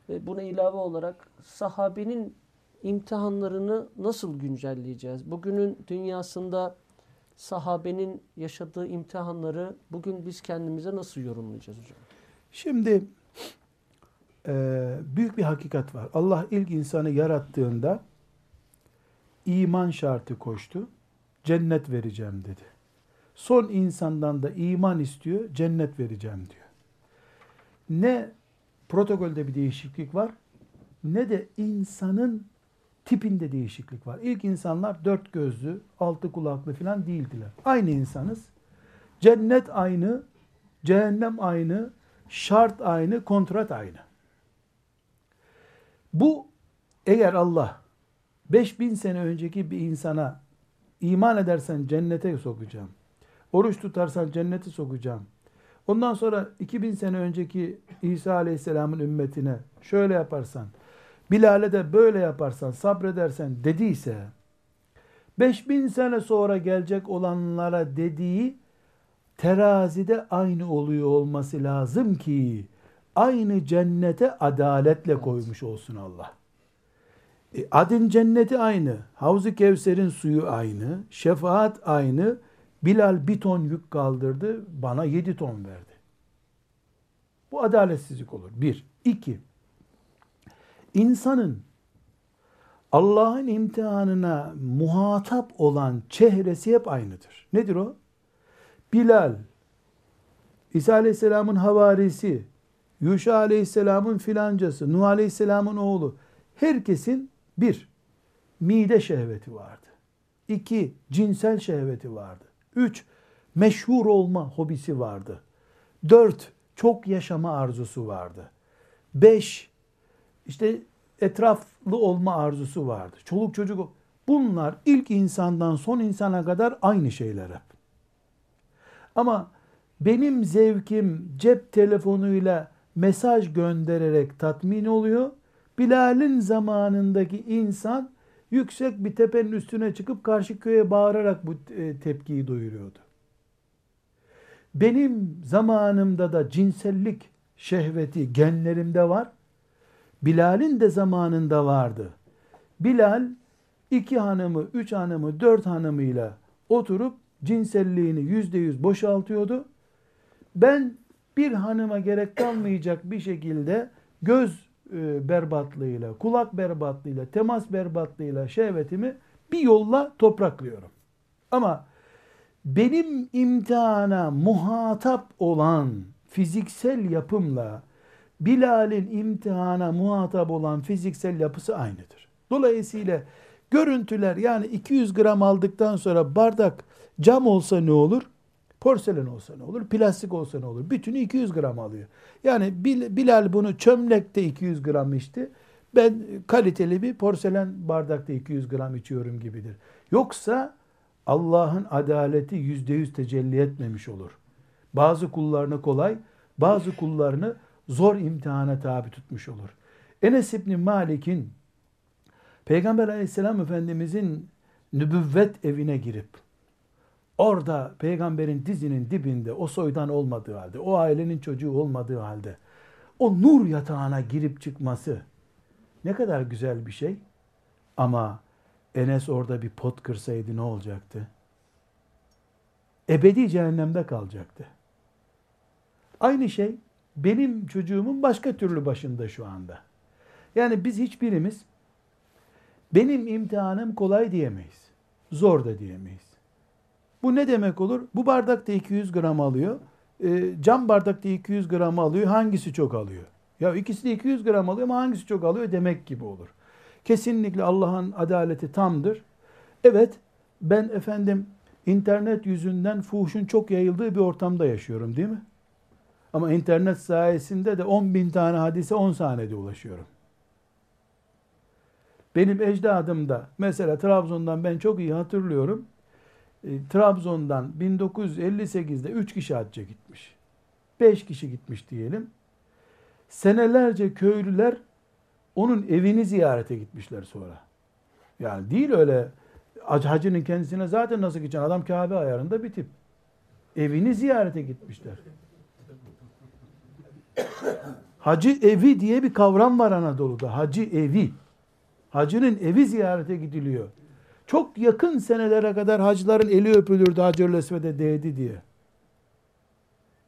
Ve buna ilave olarak sahabenin imtihanlarını nasıl güncelleyeceğiz? Bugünün dünyasında sahabenin yaşadığı imtihanları bugün biz kendimize nasıl yorumlayacağız hocam? Şimdi e, büyük bir hakikat var. Allah ilk insanı yarattığında iman şartı koştu. Cennet vereceğim dedi. Son insandan da iman istiyor, cennet vereceğim diyor. Ne protokolde bir değişiklik var, ne de insanın tipinde değişiklik var. İlk insanlar dört gözlü, altı kulaklı falan değildiler. Aynı insanız. Cennet aynı, cehennem aynı, şart aynı, kontrat aynı. Bu eğer Allah 5000 sene önceki bir insana iman edersen cennete sokacağım. Oruç tutarsan cennete sokacağım. Ondan sonra 2000 sene önceki İsa Aleyhisselam'ın ümmetine şöyle yaparsan, Bilal'e de böyle yaparsan, sabredersen dediyse, 5000 sene sonra gelecek olanlara dediği terazide aynı oluyor olması lazım ki aynı cennete adaletle koymuş olsun Allah. E, adın cenneti aynı, Havz-ı Kevser'in suyu aynı, şefaat aynı. Bilal bir ton yük kaldırdı, bana yedi ton verdi. Bu adaletsizlik olur. Bir. iki. İnsanın Allah'ın imtihanına muhatap olan çehresi hep aynıdır. Nedir o? Bilal, İsa Aleyhisselam'ın havarisi, Yuşa Aleyhisselam'ın filancası, Nuh Aleyhisselam'ın oğlu. Herkesin bir, mide şehveti vardı. İki, cinsel şehveti vardı. Üç, meşhur olma hobisi vardı. Dört, çok yaşama arzusu vardı. Beş, işte etraflı olma arzusu vardı. Çoluk çocuk. Bunlar ilk insandan son insana kadar aynı şeyler hep. Ama benim zevkim cep telefonuyla mesaj göndererek tatmin oluyor. Bilal'in zamanındaki insan yüksek bir tepenin üstüne çıkıp karşı köye bağırarak bu e, tepkiyi duyuruyordu. Benim zamanımda da cinsellik şehveti genlerimde var. Bilal'in de zamanında vardı. Bilal iki hanımı, üç hanımı, dört hanımıyla oturup cinselliğini yüzde yüz boşaltıyordu. Ben bir hanıma gerek kalmayacak bir şekilde göz e, berbatlığıyla, kulak berbatlığıyla, temas berbatlığıyla şehvetimi bir yolla topraklıyorum. Ama benim imtihana muhatap olan fiziksel yapımla Bilal'in imtihana muhatap olan fiziksel yapısı aynıdır. Dolayısıyla görüntüler yani 200 gram aldıktan sonra bardak cam olsa ne olur? Porselen olsa ne olur? Plastik olsa ne olur? Bütünü 200 gram alıyor. Yani Bilal bunu çömlekte 200 gram içti. Ben kaliteli bir porselen bardakta 200 gram içiyorum gibidir. Yoksa Allah'ın adaleti yüzde yüz tecelli etmemiş olur. Bazı kullarını kolay, bazı kullarını zor imtihana tabi tutmuş olur. Enes İbni Malik'in Peygamber aleyhisselam efendimizin nübüvvet evine girip orada peygamberin dizinin dibinde o soydan olmadığı halde, o ailenin çocuğu olmadığı halde o nur yatağına girip çıkması ne kadar güzel bir şey. Ama Enes orada bir pot kırsaydı ne olacaktı? Ebedi cehennemde kalacaktı. Aynı şey benim çocuğumun başka türlü başında şu anda. Yani biz hiçbirimiz benim imtihanım kolay diyemeyiz. Zor da diyemeyiz. Bu ne demek olur? Bu bardakta 200 gram alıyor. E, cam bardakta 200 gram alıyor. Hangisi çok alıyor? Ya ikisi de 200 gram alıyor ama hangisi çok alıyor demek gibi olur. Kesinlikle Allah'ın adaleti tamdır. Evet ben efendim internet yüzünden fuhuşun çok yayıldığı bir ortamda yaşıyorum değil mi? Ama internet sayesinde de 10 bin tane hadise 10 saniyede ulaşıyorum. Benim ecdadım da mesela Trabzon'dan ben çok iyi hatırlıyorum. E, Trabzon'dan 1958'de 3 kişi hacca gitmiş. 5 kişi gitmiş diyelim. Senelerce köylüler Onun evini ziyarete gitmişler sonra. Yani değil öyle hacının kendisine zaten nasıl gideceksin? Adam Kabe ayarında bir tip. Evini ziyarete gitmişler. Hacı evi diye bir kavram var Anadolu'da. Hacı evi. Hacının evi ziyarete gidiliyor. Çok yakın senelere kadar hacıların eli öpülürdü Hacer Lesved'e değdi diye.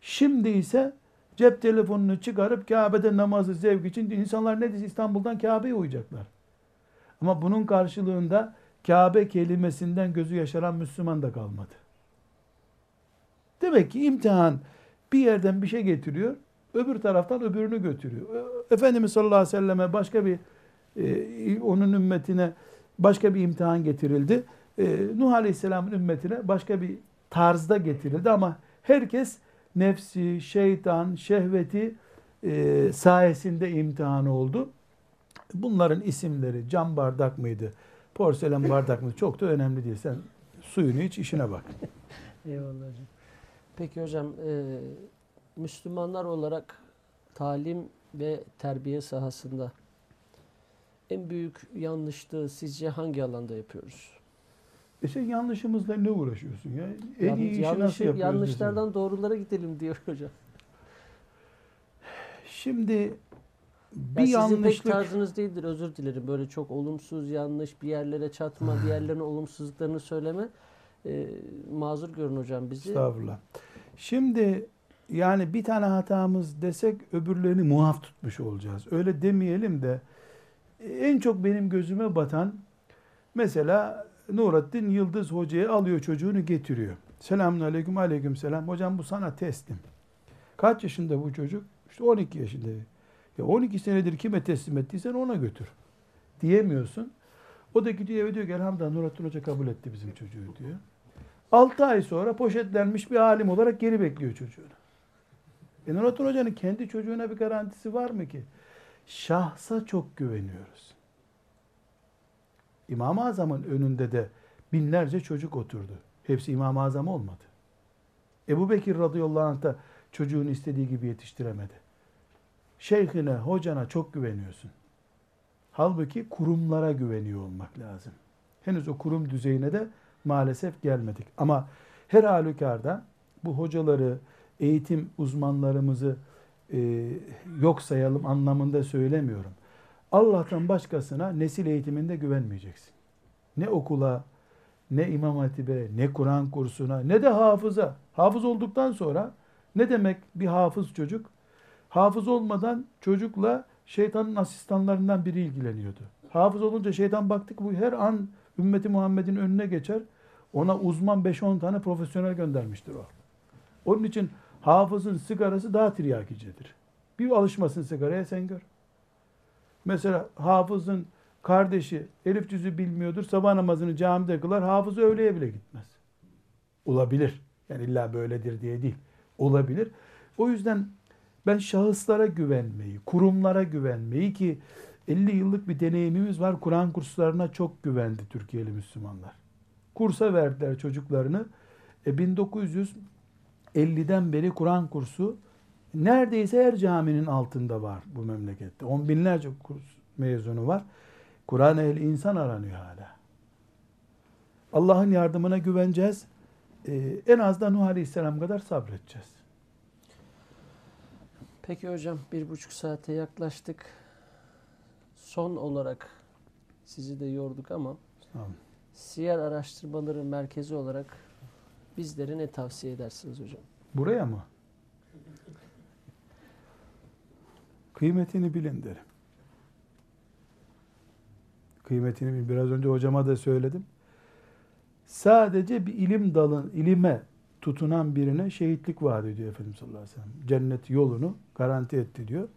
Şimdi ise cep telefonunu çıkarıp Kabe'de namazı zevk için insanlar ne dese İstanbul'dan Kabe'ye uyacaklar. Ama bunun karşılığında Kabe kelimesinden gözü yaşaran Müslüman da kalmadı. Demek ki imtihan bir yerden bir şey getiriyor, öbür taraftan öbürünü götürüyor. Efendimiz sallallahu aleyhi ve selleme başka bir e, onun ümmetine başka bir imtihan getirildi. E, Nuh aleyhisselamın ümmetine başka bir tarzda getirildi ama herkes nefsi, şeytan, şehveti e, sayesinde imtihan oldu. Bunların isimleri cam bardak mıydı, porselen bardak mıydı çok da önemli değil. Sen suyunu iç, işine bak. Eyvallah hocam. Peki hocam, e, Müslümanlar olarak talim ve terbiye sahasında en büyük yanlışlığı sizce hangi alanda yapıyoruz? E sen yanlışımızla ne uğraşıyorsun ya? En Yan- iyi işi yanlışı- nasıl yapıyoruz? yanlışlardan doğrulara gidelim diyor hocam. Şimdi bir Ya sizin pek yanlışlık tarzınız değildir özür dilerim. Böyle çok olumsuz, yanlış bir yerlere çatma, diğerlerinin olumsuzluklarını söyleme. E, mazur görün hocam bizi. Estağfurullah. Şimdi yani bir tane hatamız desek öbürlerini muaf tutmuş olacağız. Öyle demeyelim de en çok benim gözüme batan mesela Nurattin Yıldız hocaya alıyor çocuğunu getiriyor. Selamun aleyküm aleyküm selam. Hocam bu sana teslim. Kaç yaşında bu çocuk? İşte 12 yaşında. Ya 12 senedir kime teslim ettiysen ona götür. Diyemiyorsun. O da gidiyor eve diyor ki elhamdülillah Nurattin Hoca kabul etti bizim çocuğu diyor. 6 ay sonra poşetlenmiş bir alim olarak geri bekliyor çocuğunu. E Nurattin Hoca'nın kendi çocuğuna bir garantisi var mı ki? Şahsa çok güveniyoruz. İmam-ı Azam'ın önünde de binlerce çocuk oturdu. Hepsi İmam-ı Azam olmadı. Ebu Bekir radıyallahu anh da çocuğunu istediği gibi yetiştiremedi. Şeyhine, hocana çok güveniyorsun. Halbuki kurumlara güveniyor olmak lazım. Henüz o kurum düzeyine de maalesef gelmedik. Ama her halükarda bu hocaları, eğitim uzmanlarımızı e, yok sayalım anlamında söylemiyorum. Allah'tan başkasına nesil eğitiminde güvenmeyeceksin. Ne okula, ne imam hatibe, ne Kur'an kursuna, ne de hafıza. Hafız olduktan sonra ne demek bir hafız çocuk? Hafız olmadan çocukla şeytanın asistanlarından biri ilgileniyordu. Hafız olunca şeytan baktık bu her an ümmeti Muhammed'in önüne geçer. Ona uzman 5-10 tane profesyonel göndermiştir o. Onun için hafızın sigarası daha tiryakicidir. Bir alışmasın sigaraya sen gör. Mesela hafızın kardeşi elif cüzü bilmiyordur. Sabah namazını camide kılar. Hafız öğleye bile gitmez. Olabilir. Yani illa böyledir diye değil. Olabilir. O yüzden ben şahıslara güvenmeyi, kurumlara güvenmeyi ki 50 yıllık bir deneyimimiz var. Kur'an kurslarına çok güvendi Türkiye'li Müslümanlar. Kursa verdiler çocuklarını. E 1950'den beri Kur'an kursu neredeyse her caminin altında var bu memlekette. On binlerce kurs mezunu var. Kur'an ehli insan aranıyor hala. Allah'ın yardımına güveneceğiz. Ee, en az da Nuh Aleyhisselam kadar sabredeceğiz. Peki hocam bir buçuk saate yaklaştık. Son olarak sizi de yorduk ama Tamam. Siyer Araştırmaları Merkezi olarak bizlere ne tavsiye edersiniz hocam? Buraya mı? Kıymetini bilin derim. Kıymetini bilin. Biraz önce hocama da söyledim. Sadece bir ilim dalın, ilime tutunan birine şehitlik vaat ediyor Efendimiz sallallahu aleyhi ve sellem. Cennet yolunu garanti etti diyor.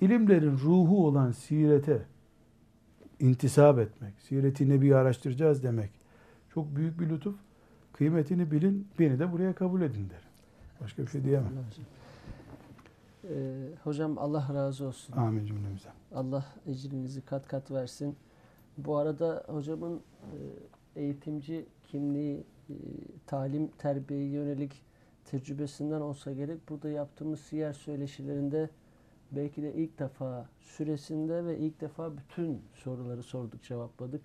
İlimlerin ruhu olan sirete intisap etmek, siret-i nebi araştıracağız demek çok büyük bir lütuf. Kıymetini bilin, beni de buraya kabul edin derim. Başka bir şey diyemem. Ee, hocam Allah razı olsun. Amin cümlemize. Allah ecrinizi kat kat versin. Bu arada hocamın e, eğitimci kimliği, e, talim, terbiyeye yönelik tecrübesinden olsa gerek burada yaptığımız siyer söyleşilerinde belki de ilk defa süresinde ve ilk defa bütün soruları sorduk, cevapladık.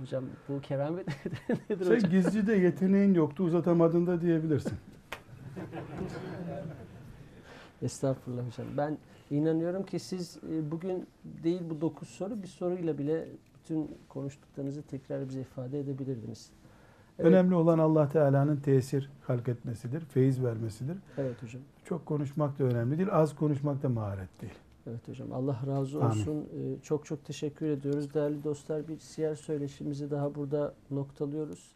Hocam bu keramet nedir Sen hocam? gizli de yeteneğin yoktu uzatamadın da diyebilirsin. Estağfurullah hocam. Ben inanıyorum ki siz e, bugün değil bu dokuz soru bir soruyla bile bütün konuştuklarınızı tekrar bize ifade edebilirdiniz. Evet, Önemli olan Allah Teala'nın tesir halk etmesidir, feyiz vermesidir. Evet hocam. Çok konuşmak da önemli değil, az konuşmak da maharet değil. Evet hocam. Allah razı Amin. olsun. Ee, Çok çok teşekkür ediyoruz. Değerli dostlar bir siyer söyleşimizi daha burada noktalıyoruz.